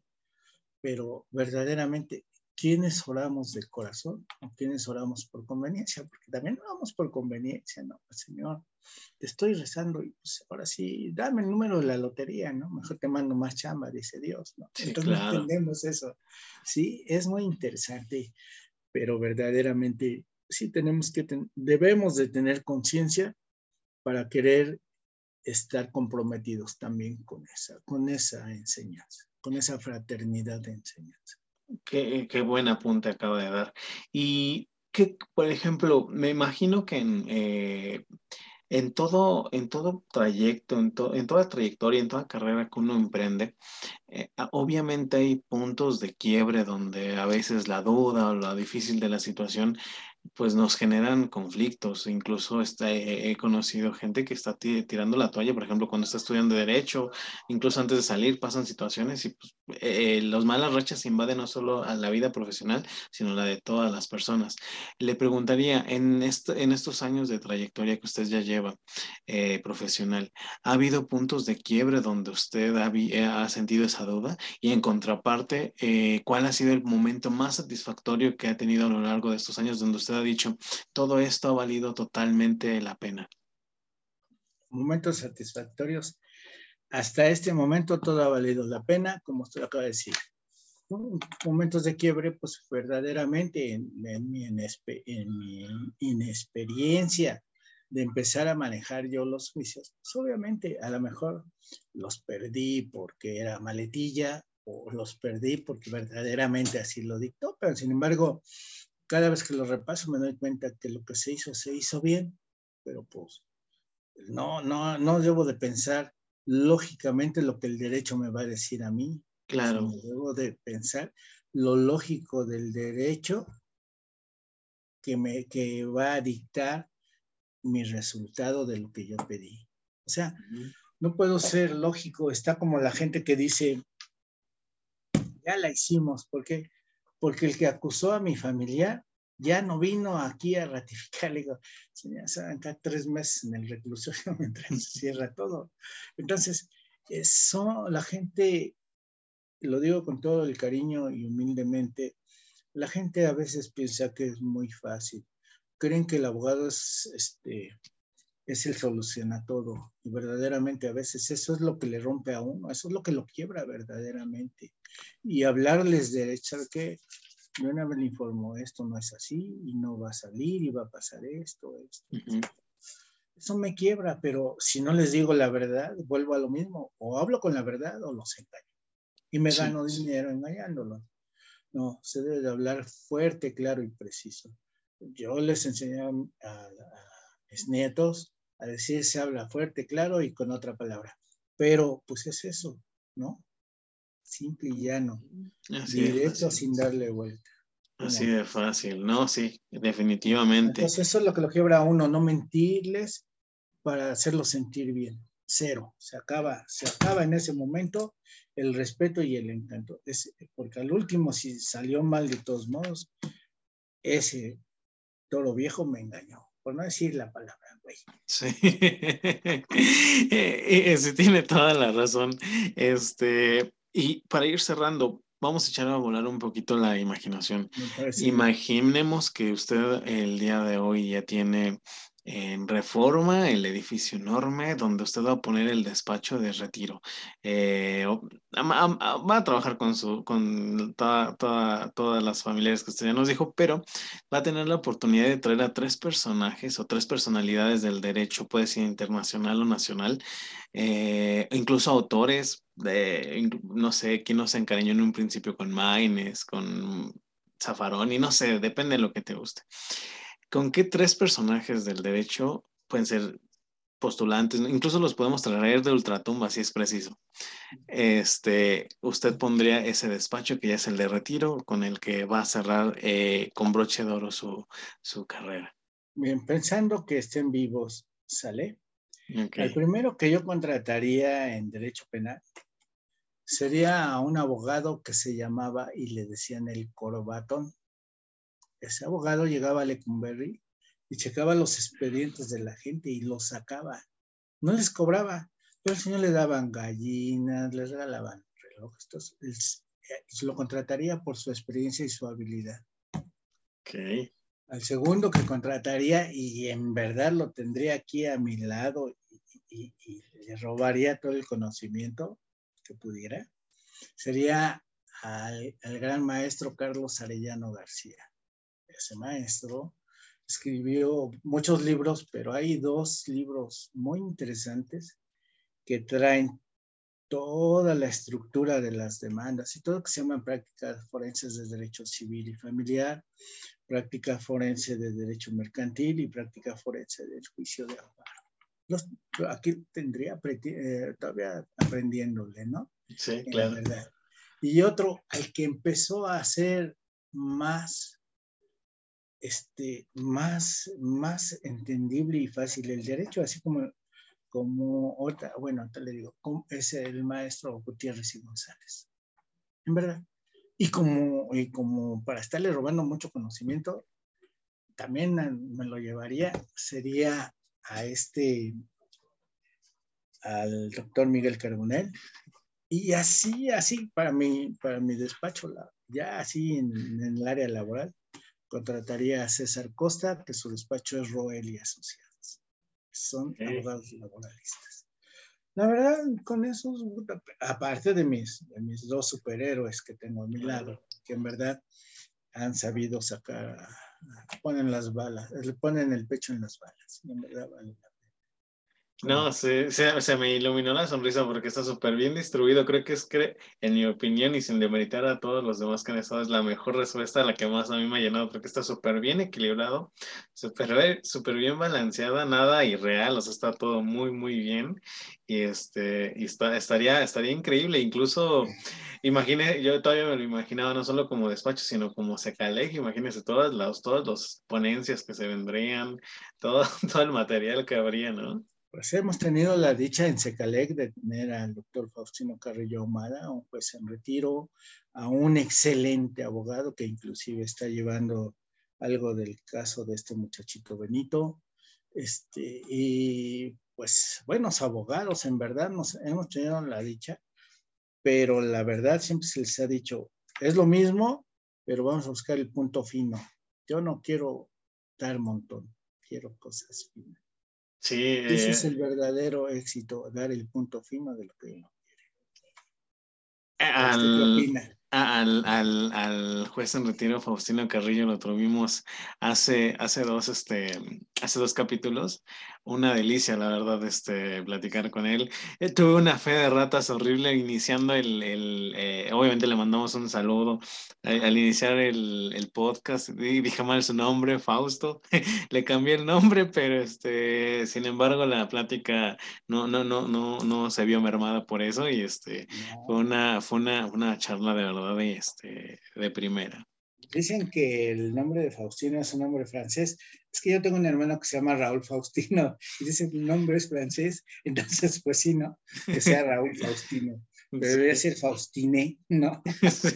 Pero verdaderamente ¿quiénes oramos de corazón o quiénes oramos por conveniencia? Porque también oramos por conveniencia, ¿no? Pues, Señor, te estoy rezando y pues ahora sí, dame el número de la lotería, ¿no? Mejor te mando más chamba, dice Dios, ¿no? Entonces entendemos eso. Sí, es muy interesante, pero verdaderamente sí tenemos que, debemos de tener conciencia para querer estar comprometidos también con esa, con esa enseñanza, con esa fraternidad de enseñanza. Qué, qué buen apunte acaba de dar. Y que, por ejemplo, me imagino que en, eh, en, todo, en todo trayecto, en, en, toda trayectoria, en toda carrera que uno emprende, eh, obviamente hay puntos de quiebre donde a veces la duda o lo difícil de la situación pues nos generan conflictos. Incluso este, he conocido gente que está tirando la toalla, por ejemplo, cuando está estudiando derecho, incluso antes de salir pasan situaciones y pues, eh, los malas rachas invaden no solo a la vida profesional, sino la de todas las personas. Le preguntaría, en, estos años de trayectoria que usted ya lleva eh, profesional, ¿ha habido puntos de quiebre donde usted ha, ha sentido esa duda? Y en contraparte, eh, ¿cuál ha sido el momento más satisfactorio que ha tenido a lo largo de estos años donde usted ha dicho, todo esto ha valido totalmente la pena. Momentos satisfactorios. Hasta este momento todo ha valido la pena, como usted acaba de decir. Momentos de quiebre, pues verdaderamente en, mi, inexperiencia de empezar a manejar yo los juicios, pues obviamente a lo mejor los perdí porque era maletilla o los perdí porque verdaderamente así lo dictó, pero sin embargo cada vez que lo repaso me doy cuenta que lo que se hizo se hizo bien, pero pues no, no, no debo de pensar lógicamente lo que el derecho me va a decir a mí. Claro. Debo de pensar lo lógico del derecho que, me, que va a dictar mi resultado de lo que yo pedí. O sea, no puedo ser lógico. Está como la gente que dice, ya la hicimos, porque porque el que acusó a mi familia ya no vino aquí a ratificar. Le digo, señor, se acá tres meses en el reclusorio mientras se cierra todo. Entonces, eso, la gente, lo digo con todo el cariño y humildemente, la gente a veces piensa que es muy fácil. Creen que el abogado es, este, es el soluciona todo. Y verdaderamente a veces eso es lo que le rompe a uno, eso es lo que lo quiebra verdaderamente. Y hablarles de, ¿sabes qué? Yo una vez le informó, esto no es así y no va a salir y va a pasar esto, esto. Eso me quiebra, pero si no les digo la verdad, vuelvo a lo mismo. O hablo con la verdad o los engaño. Y me gano dinero engañándolos. No, se debe de hablar fuerte, claro y preciso. Yo les enseñé a, a mis nietos a decir se habla fuerte, claro y con otra palabra. Pero pues es eso, ¿no? Simple y llano. Directo sin darle vuelta. Así de fácil, ¿no? Sí, definitivamente. Entonces eso es lo que lo quiebra a uno, no mentirles para hacerlo sentir bien. Cero. Se acaba, se acaba en ese momento el respeto y el encanto. porque al último, si salió mal de todos modos, ese toro viejo me engañó, por no decir la palabra, güey. Sí, ese tiene toda la razón. Este, y para ir cerrando, vamos a echar a volar un poquito la imaginación. Imaginemos que usted el día de hoy ya tiene en Reforma, el edificio enorme donde usted va a poner el despacho de retiro. Eh, va a trabajar con, su, con todas las familiares que usted ya nos dijo, pero va a tener la oportunidad de traer a tres personajes o tres personalidades del derecho, puede ser internacional o nacional, eh, incluso autores, no sé, quién nos encariñó en un principio con Maines, con Zafaroni, no sé, depende de lo que te guste. ¿Con qué tres personajes del derecho pueden ser postulantes? Incluso los podemos traer de ultratumba si es preciso. Este, usted pondría ese despacho que ya es el de retiro con el que va a cerrar eh, con broche de oro su, carrera. Bien, pensando que estén vivos, ¿sale? El primero que yo contrataría en derecho penal sería a un abogado que se llamaba y le decían el Corobatón ese abogado llegaba a Lecumberri y checaba los expedientes de la gente y los sacaba. No les cobraba, pero al señor le daban gallinas, les regalaban relojes. Entonces, eh, lo contrataría por su experiencia y su habilidad. Okay. Al segundo que contrataría, y en verdad lo tendría aquí a mi lado y, le robaría todo el conocimiento que pudiera, sería al gran maestro Carlos Arellano García ese maestro, escribió muchos libros, pero hay dos libros muy interesantes que traen toda la estructura de las demandas y todo lo que se llaman prácticas forenses de derecho civil y familiar, práctica forense de derecho mercantil y práctica forense del juicio de amparo. aquí tendría eh, todavía aprendiéndole, ¿no? Sí, claro. Y otro, al que empezó a hacer más este, más, más entendible y fácil el derecho, así como, como otra, bueno, te le digo, es el maestro Gutiérrez y González. En verdad. Y como, y como para estarle robando mucho conocimiento, también me lo llevaría, sería a este, al doctor Miguel Carbonell, y así, así, para mi, para mi despacho, ya así en, en el área laboral, contrataría a César Costa, que su despacho es Roel y Asociados. Son abogados laboralistas. La verdad, con esos, aparte de mis, de mis dos superhéroes que tengo a mi lado, que en verdad han sabido sacar, ponen las balas, le ponen el pecho en las balas, y en verdad vale la no, se, se, me iluminó la sonrisa porque está súper bien distribuido. Creo que es, en mi opinión, y sin demeritar a todos los demás que han estado, es la mejor respuesta, la que más a mí me ha llenado, porque está súper bien equilibrado, súper super bien balanceada, nada irreal, o sea, está todo muy, muy bien. Y, este, y está, estaría, estaría increíble. Incluso, imagine, yo todavía me lo imaginaba no solo como despacho, sino como Secaleg. Imagínense todas las, todas las ponencias que se vendrían, todo, todo el material que habría, ¿no? Pues hemos tenido la dicha en Secalec de tener al doctor Faustino Carrillo Ahumada, un juez en retiro, a un excelente abogado que inclusive está llevando algo del caso de este muchachito Benito. Este, y pues buenos abogados, en verdad, nos hemos tenido la dicha, pero la verdad siempre se les ha dicho, es lo mismo, pero vamos a buscar el punto fino. Yo no quiero dar montón, quiero cosas finas. Sí, Ese es eh, el verdadero éxito, dar el punto fino de lo que uno quiere. Al, al, al, al, juez en retiro Faustino Carrillo lo tuvimos hace, hace, dos, este, hace dos capítulos. Una delicia, la verdad, este, platicar con él. Eh, tuve una fe de ratas horrible iniciando el, el eh, obviamente le mandamos un saludo al iniciar el, el podcast. Dije mal su nombre, Fausto. le cambié el nombre, pero este, sin embargo la plática no, no, no, no, no se vio mermada por eso y este, fue, una, fue una, una charla de verdad de, este, de primera. Dicen que el nombre de Faustino es un nombre francés. Es que yo tengo un hermano que se llama Raúl Faustino y dicen que el nombre es francés, entonces pues sí, ¿no? Que sea Raúl Faustino. Pero debería ser Faustine, ¿no? Sí.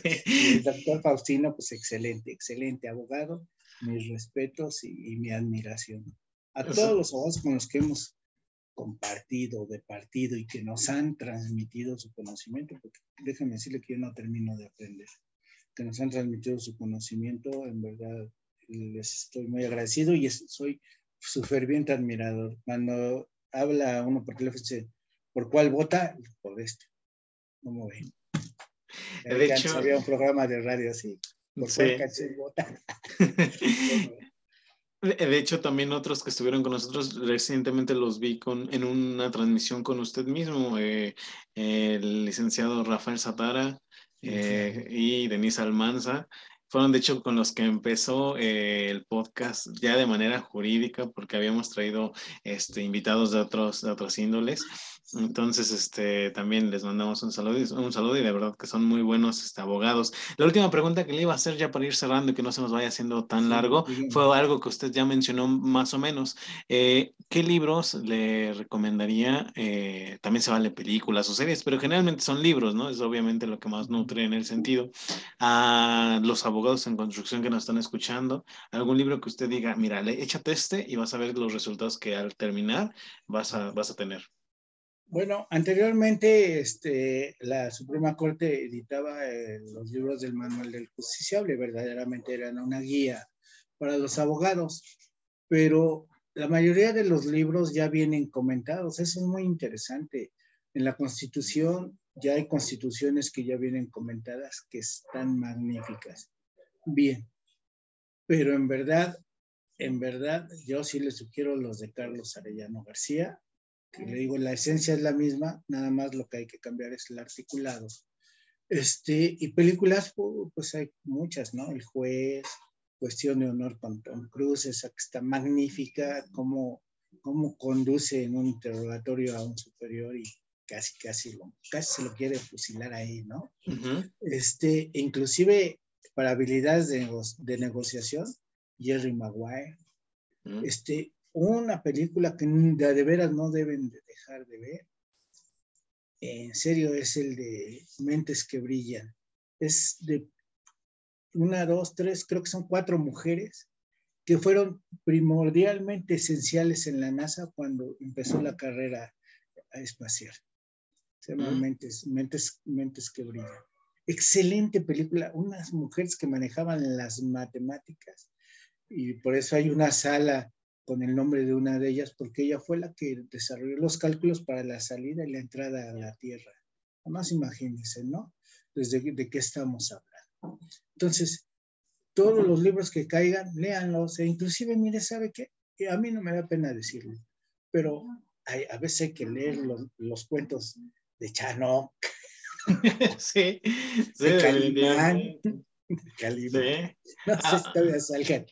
el doctor Faustino, pues excelente, excelente abogado. Mis respetos y, mi admiración. A todos los abogados con los que hemos compartido, de partido y que nos han transmitido su conocimiento, porque déjenme decirle que yo no termino de aprender que nos han transmitido su conocimiento. En verdad, les estoy muy agradecido y soy su ferviente admirador. Cuando habla uno por teléfono, dice, ¿por cuál vota? Por este. ¿Cómo ven? De hecho, había un programa de radio así. ¿Por cuál vota? De hecho, también otros que estuvieron con nosotros recientemente los vi con, en una transmisión con usted mismo, eh, el licenciado Rafael Satara, eh, y Denise Almanza. Fueron de hecho con los que empezó eh, el podcast ya de manera jurídica porque habíamos traído este, invitados de, otros, de otras índoles. Entonces, este, también les mandamos un saludo, un saludo y de verdad que son muy buenos este, abogados. La última pregunta que le iba a hacer ya para ir cerrando y que no se nos vaya haciendo tan largo fue algo que usted ya mencionó más o menos. Eh, ¿Qué libros le recomendaría? Eh, también se vale películas o series, pero generalmente son libros, ¿no? Es obviamente lo que más nutre en el sentido. A los abogados en construcción que nos están escuchando, algún libro que usted diga, mira, le, échate este y vas a ver los resultados que al terminar vas a, vas a tener. Bueno, anteriormente este, la Suprema Corte editaba eh, los libros del Manual del Justiciable, verdaderamente eran una guía para los abogados, pero la mayoría de los libros ya vienen comentados, eso es muy interesante. En la Constitución ya hay constituciones que ya vienen comentadas que están magníficas. Bien, pero en verdad, en verdad, yo sí les sugiero los de Carlos Arellano García, que le digo, la esencia es la misma, nada más lo que hay que cambiar es el articulado. Este, y películas, pues hay muchas, ¿no? El juez, Cuestión de Honor con Tom Cruise, esa que está magnífica, cómo, cómo conduce en un interrogatorio a un superior y casi, casi, lo, casi se lo quiere fusilar ahí, ¿no? este, inclusive para habilidades de, de negociación, Jerry Maguire. este, una película que de veras no deben de dejar de ver. En serio, es el de Mentes que Brillan. Es de una, dos, tres, creo que son cuatro mujeres que fueron primordialmente esenciales en la NASA cuando empezó la carrera espacial. Se llama Mentes, Mentes, Mentes que Brillan. Excelente película, unas mujeres que manejaban las matemáticas y por eso hay una sala con el nombre de una de ellas, porque ella fue la que desarrolló los cálculos para la salida y la entrada a la Tierra. Además, imagínense, ¿no? Desde de qué estamos hablando. Entonces, todos los libros que caigan, léanlos, e inclusive, mire, ¿sabe qué? A mí no me da pena decirlo, pero hay, a veces hay que leer los, los cuentos de Chano. Sí, sí, de Calimán. De Calimán. No sé si todavía salgan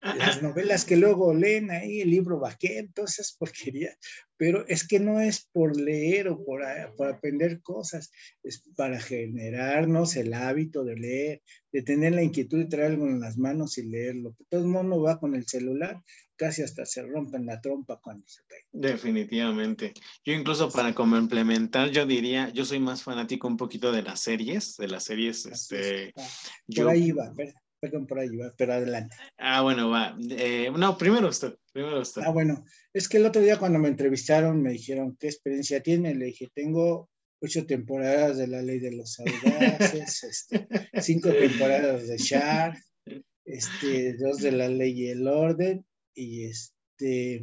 las novelas que luego leen ahí, el libro vaquero, todas esas porquerías, pero es que no es por leer o por, ah, por, aprender cosas, es para generarnos el hábito de leer, de tener la inquietud de traer algo en las manos y leerlo. Todo el mundo va con el celular, casi hasta se rompen la trompa cuando se cae. Definitivamente. Yo incluso para complementar, yo diría, yo soy más fanático un poquito de las series, de las series, este... Ah, yo, ahí va, ¿verdad? Perdón por ahí, pero adelante. Ah, bueno, va. Eh, no, primero usted, primero usted. Ah, bueno, es que el otro día cuando me entrevistaron me dijeron, ¿qué experiencia tiene? Le dije, tengo ocho temporadas de La Ley de los Audaces, este, cinco temporadas de Shark, este, dos de La Ley y el Orden, y este,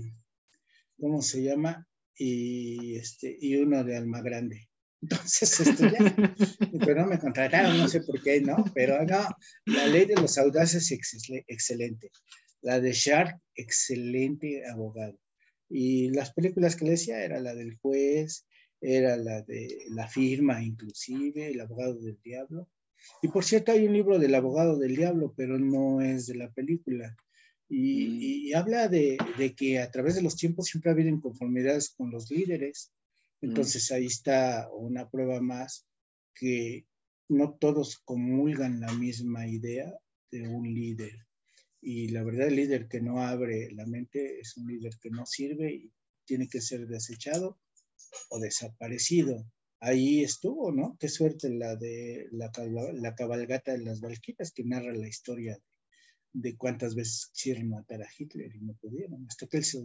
¿cómo se llama? Y, este, y uno de Alma Grande. Entonces, este, pero no me contrataron, no sé por qué, ¿no? Pero no, la ley de los audaces es excelente. La de Shark, excelente abogado. Y las películas que le decía era la del juez, era la de la firma, inclusive, el abogado del diablo. Y por cierto, hay un libro del abogado del diablo, pero no es de la película. Y, mm. habla de, de, que a través de los tiempos siempre ha habido inconformidades con los líderes. Entonces ahí está una prueba más que no todos comulgan la misma idea de un líder. Y la verdad, el líder que no abre la mente es un líder que no sirve y tiene que ser desechado o desaparecido. Ahí estuvo, ¿no? Qué suerte la de la, la cabalgata de las Valquirias que narra la historia de cuántas veces quisieron matar a Hitler y no pudieron. Hasta que él se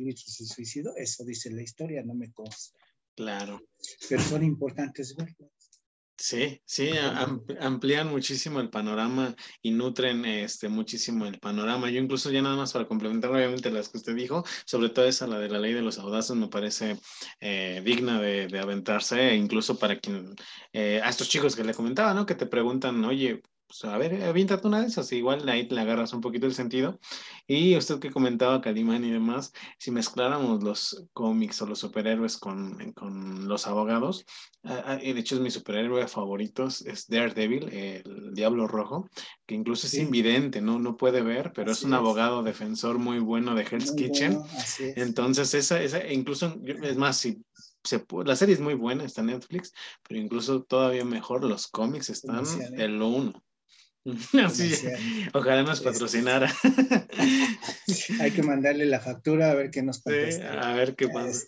suicidó, eso dice la historia, no me consta. Claro. Pero son importantes verlas. Sí, sí, amplían muchísimo el panorama y nutren este, muchísimo el panorama. Yo incluso ya nada más para complementar obviamente las que usted dijo, sobre todo esa, la de la ley de los audaces, me parece eh, digna de, aventarse, e incluso para quien, eh, a estos chicos que le comentaba, ¿no? Que te preguntan, oye, pues a ver, aviéntate una de esas, igual ahí le agarras un poquito el sentido. Y usted que comentaba, Calimán y demás, si mezcláramos los cómics o los superhéroes con, con los abogados, ah, ah, de hecho es mi superhéroe favorito, es Daredevil, el Diablo Rojo, que incluso es sí. invidente, ¿no? no puede ver, pero es un abogado defensor muy bueno de Hell's muy Kitchen. Bueno, Entonces, esa, esa, e incluso, es más, si se, la serie es muy buena, está en Netflix, pero incluso todavía mejor los cómics están del 1. Ojalá nos patrocinara. Hay que mandarle la factura a ver qué nos contesta. A ver qué ah, pasa.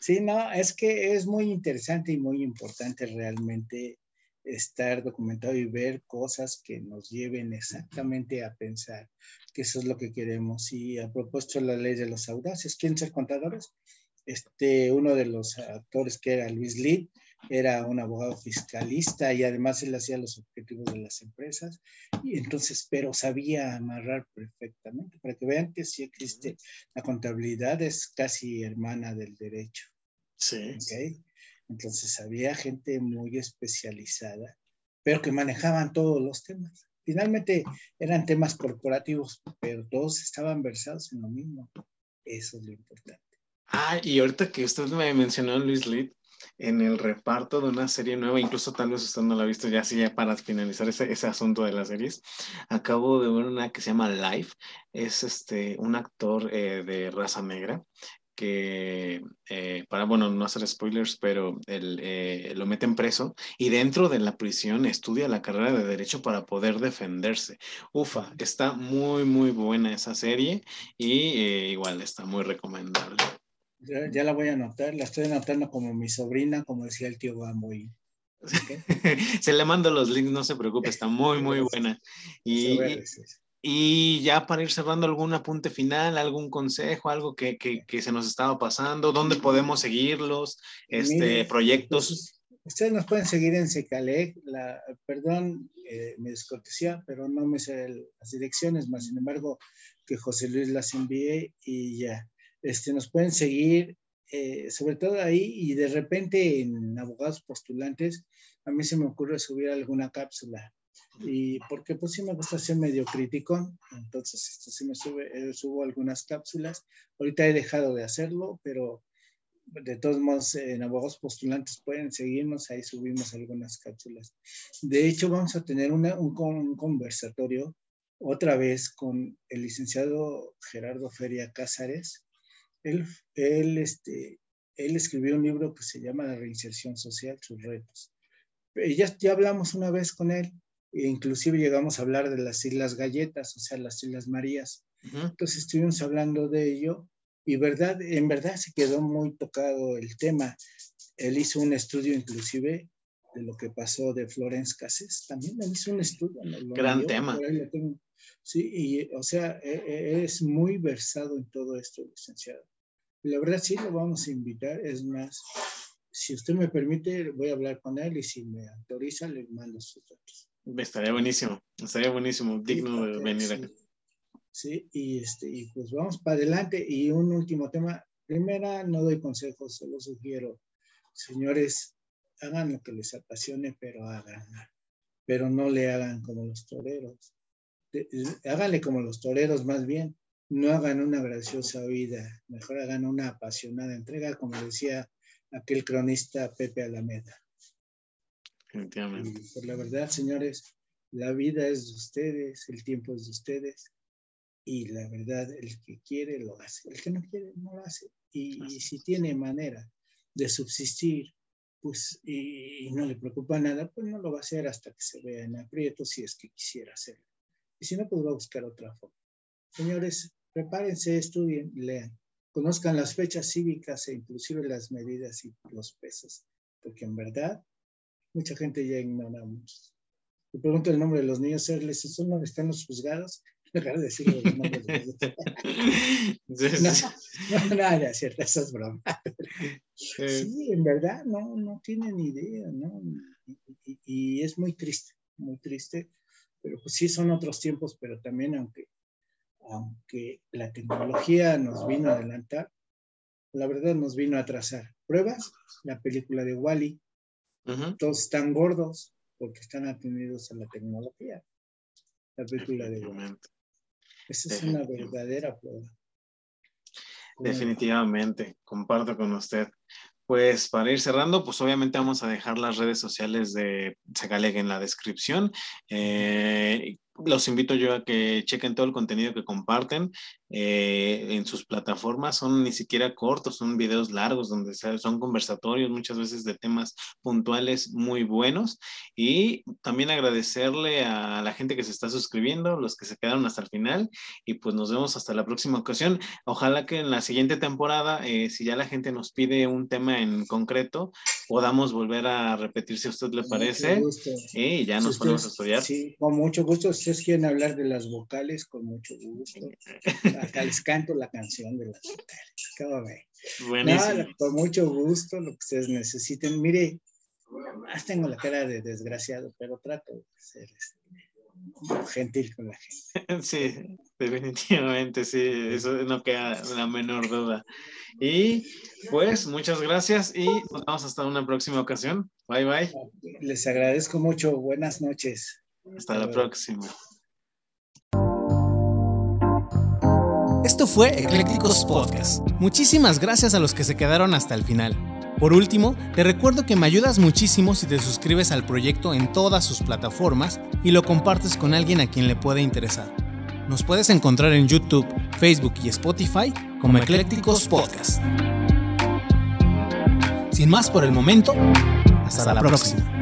Sí, no, es que es muy interesante y muy importante realmente estar documentado y ver cosas que nos lleven exactamente a pensar que eso es lo que queremos. Y a propósito la ley de los audaces, ¿quieren ser contadores? Este, uno de los actores que era Luis Lee, era un abogado fiscalista y además él hacía los objetivos de las empresas y entonces, pero sabía amarrar perfectamente para que vean que sí existe, la contabilidad es casi hermana del derecho. Sí. Entonces había gente muy especializada, pero que manejaban todos los temas. Finalmente eran temas corporativos, pero todos estaban versados en lo mismo. Eso es lo importante. Ah, y ahorita que usted me mencionó Luis Litt, en el reparto de una serie nueva, incluso tal vez usted no la ha visto ya así ya para finalizar ese, ese asunto de las series, acabo de ver una que se llama Life, es este, un actor eh, de raza negra que, eh, para, bueno, no hacer spoilers, pero él, eh, lo meten preso y dentro de la prisión estudia la carrera de derecho para poder defenderse. Ufa, está muy, muy buena esa serie y igual está muy recomendable. Ya, la voy a anotar, la estoy anotando como mi sobrina, como decía el tío Gamboy. se le mando los links, no se preocupe, está muy, muy buena. Y, y ya para ir cerrando, algún apunte final, algún consejo, algo que, que, se nos estaba pasando, dónde podemos seguirlos, este, proyectos. Pues, ustedes nos pueden seguir en Secalec, la, perdón, eh, me descortesía, pero no me sé las direcciones, más sin embargo, que José Luis las envíe y ya. Este, nos pueden seguir, eh, sobre todo ahí, y de repente en abogados postulantes, a mí se me ocurre subir alguna cápsula. Y porque pues sí me gusta ser medio crítico, entonces esto sí me sube, eh, subo algunas cápsulas. Ahorita he dejado de hacerlo, pero de todos modos en abogados postulantes pueden seguirnos, ahí subimos algunas cápsulas. De hecho, vamos a tener un, un, conversatorio otra vez con el licenciado Gerardo Feria Cázares, él, él, este, él escribió un libro que se llama La reinserción social, sus retos. Ya, ya hablamos una vez con él, e inclusive llegamos a hablar de las Islas Galletas, o sea, las Islas Marías. Entonces estuvimos hablando de ello y verdad, en verdad se quedó muy tocado el tema. Él hizo un estudio inclusive de lo que pasó de Florence Cassés. También él hizo un estudio. Gran tema. Sí, y o sea, e, e, es muy versado en todo esto, licenciado. La verdad sí lo vamos a invitar, es más, si usted me permite, voy a hablar con él y si me autoriza, le mando sus datos. Estaría buenísimo, estaría buenísimo, digno de venir sí, Sí, y, este, y pues vamos para adelante. Y un último tema. Primera, no doy consejos, solo sugiero, señores, hagan lo que les apasione, pero hagan. Pero no le hagan como los toreros. Háganle como los toreros más bien no hagan una graciosa vida, mejor hagan una apasionada entrega, como decía aquel cronista Pepe Alameda. Definitivamente. por la verdad, señores, la vida es de ustedes, el tiempo es de ustedes, y la verdad, el que quiere lo hace, el que no quiere no lo hace. Y, y si tiene manera de subsistir pues, y, no le preocupa nada, pues no lo va a hacer hasta que se vea en aprieto si es que quisiera hacerlo. Y si no, pues va a buscar otra forma. Señores, prepárense, estudien, lean, conozcan las fechas cívicas e inclusive las medidas y los pesos, porque en verdad mucha gente ya ignora muchos. Le pregunto el nombre de los niños, ¿les son donde están los juzgados? Dejar de decirlo los nombres no, no, no, es cierto, eso es broma. Sí, en verdad, no, no tienen idea, ¿no? Y, y, es muy triste, muy triste, pero pues sí son otros tiempos, pero también aunque, aunque la tecnología nos vino a adelantar, la verdad nos vino a atrasar. ¿Pruebas? La película de Wally. -E. Todos están gordos porque están atendidos a la tecnología. La película de Wally. Esa es una verdadera prueba. Definitivamente, comparto con usted. Pues para ir cerrando, pues obviamente vamos a dejar las redes sociales de Segaleg en la descripción. Eh, los invito yo a que chequen todo el contenido que comparten eh, en sus plataformas. Son ni siquiera cortos, son videos largos donde son conversatorios muchas veces de temas puntuales muy buenos. Y también agradecerle a la gente que se está suscribiendo, los que se quedaron hasta el final. Y pues nos vemos hasta la próxima ocasión. Ojalá que en la siguiente temporada, eh, si ya la gente nos pide un tema en concreto, podamos volver a repetir si a usted le parece. Y ya nos ponemos a estudiar. Sí, con mucho gusto ustedes quieren hablar de las vocales, con mucho gusto. Acá les canto la canción de las vocales. ¿Cómo ve? con mucho gusto, lo que ustedes necesiten. Mire, más tengo la cara de desgraciado, pero trato de ser este, gentil con la gente. Sí, definitivamente, sí, eso no queda la menor duda. Y pues muchas gracias y nos vemos hasta una próxima ocasión. Bye bye. Les agradezco mucho. Buenas noches. Hasta la próxima. Fue Eclécticos Podcast. Muchísimas gracias a los que se quedaron hasta el final. Por último, te recuerdo que me ayudas muchísimo si te suscribes al proyecto en todas sus plataformas y lo compartes con alguien a quien le pueda interesar. Nos puedes encontrar en YouTube, Facebook y Spotify como Eclécticos Podcast. Sin más por el momento, hasta, la, próxima.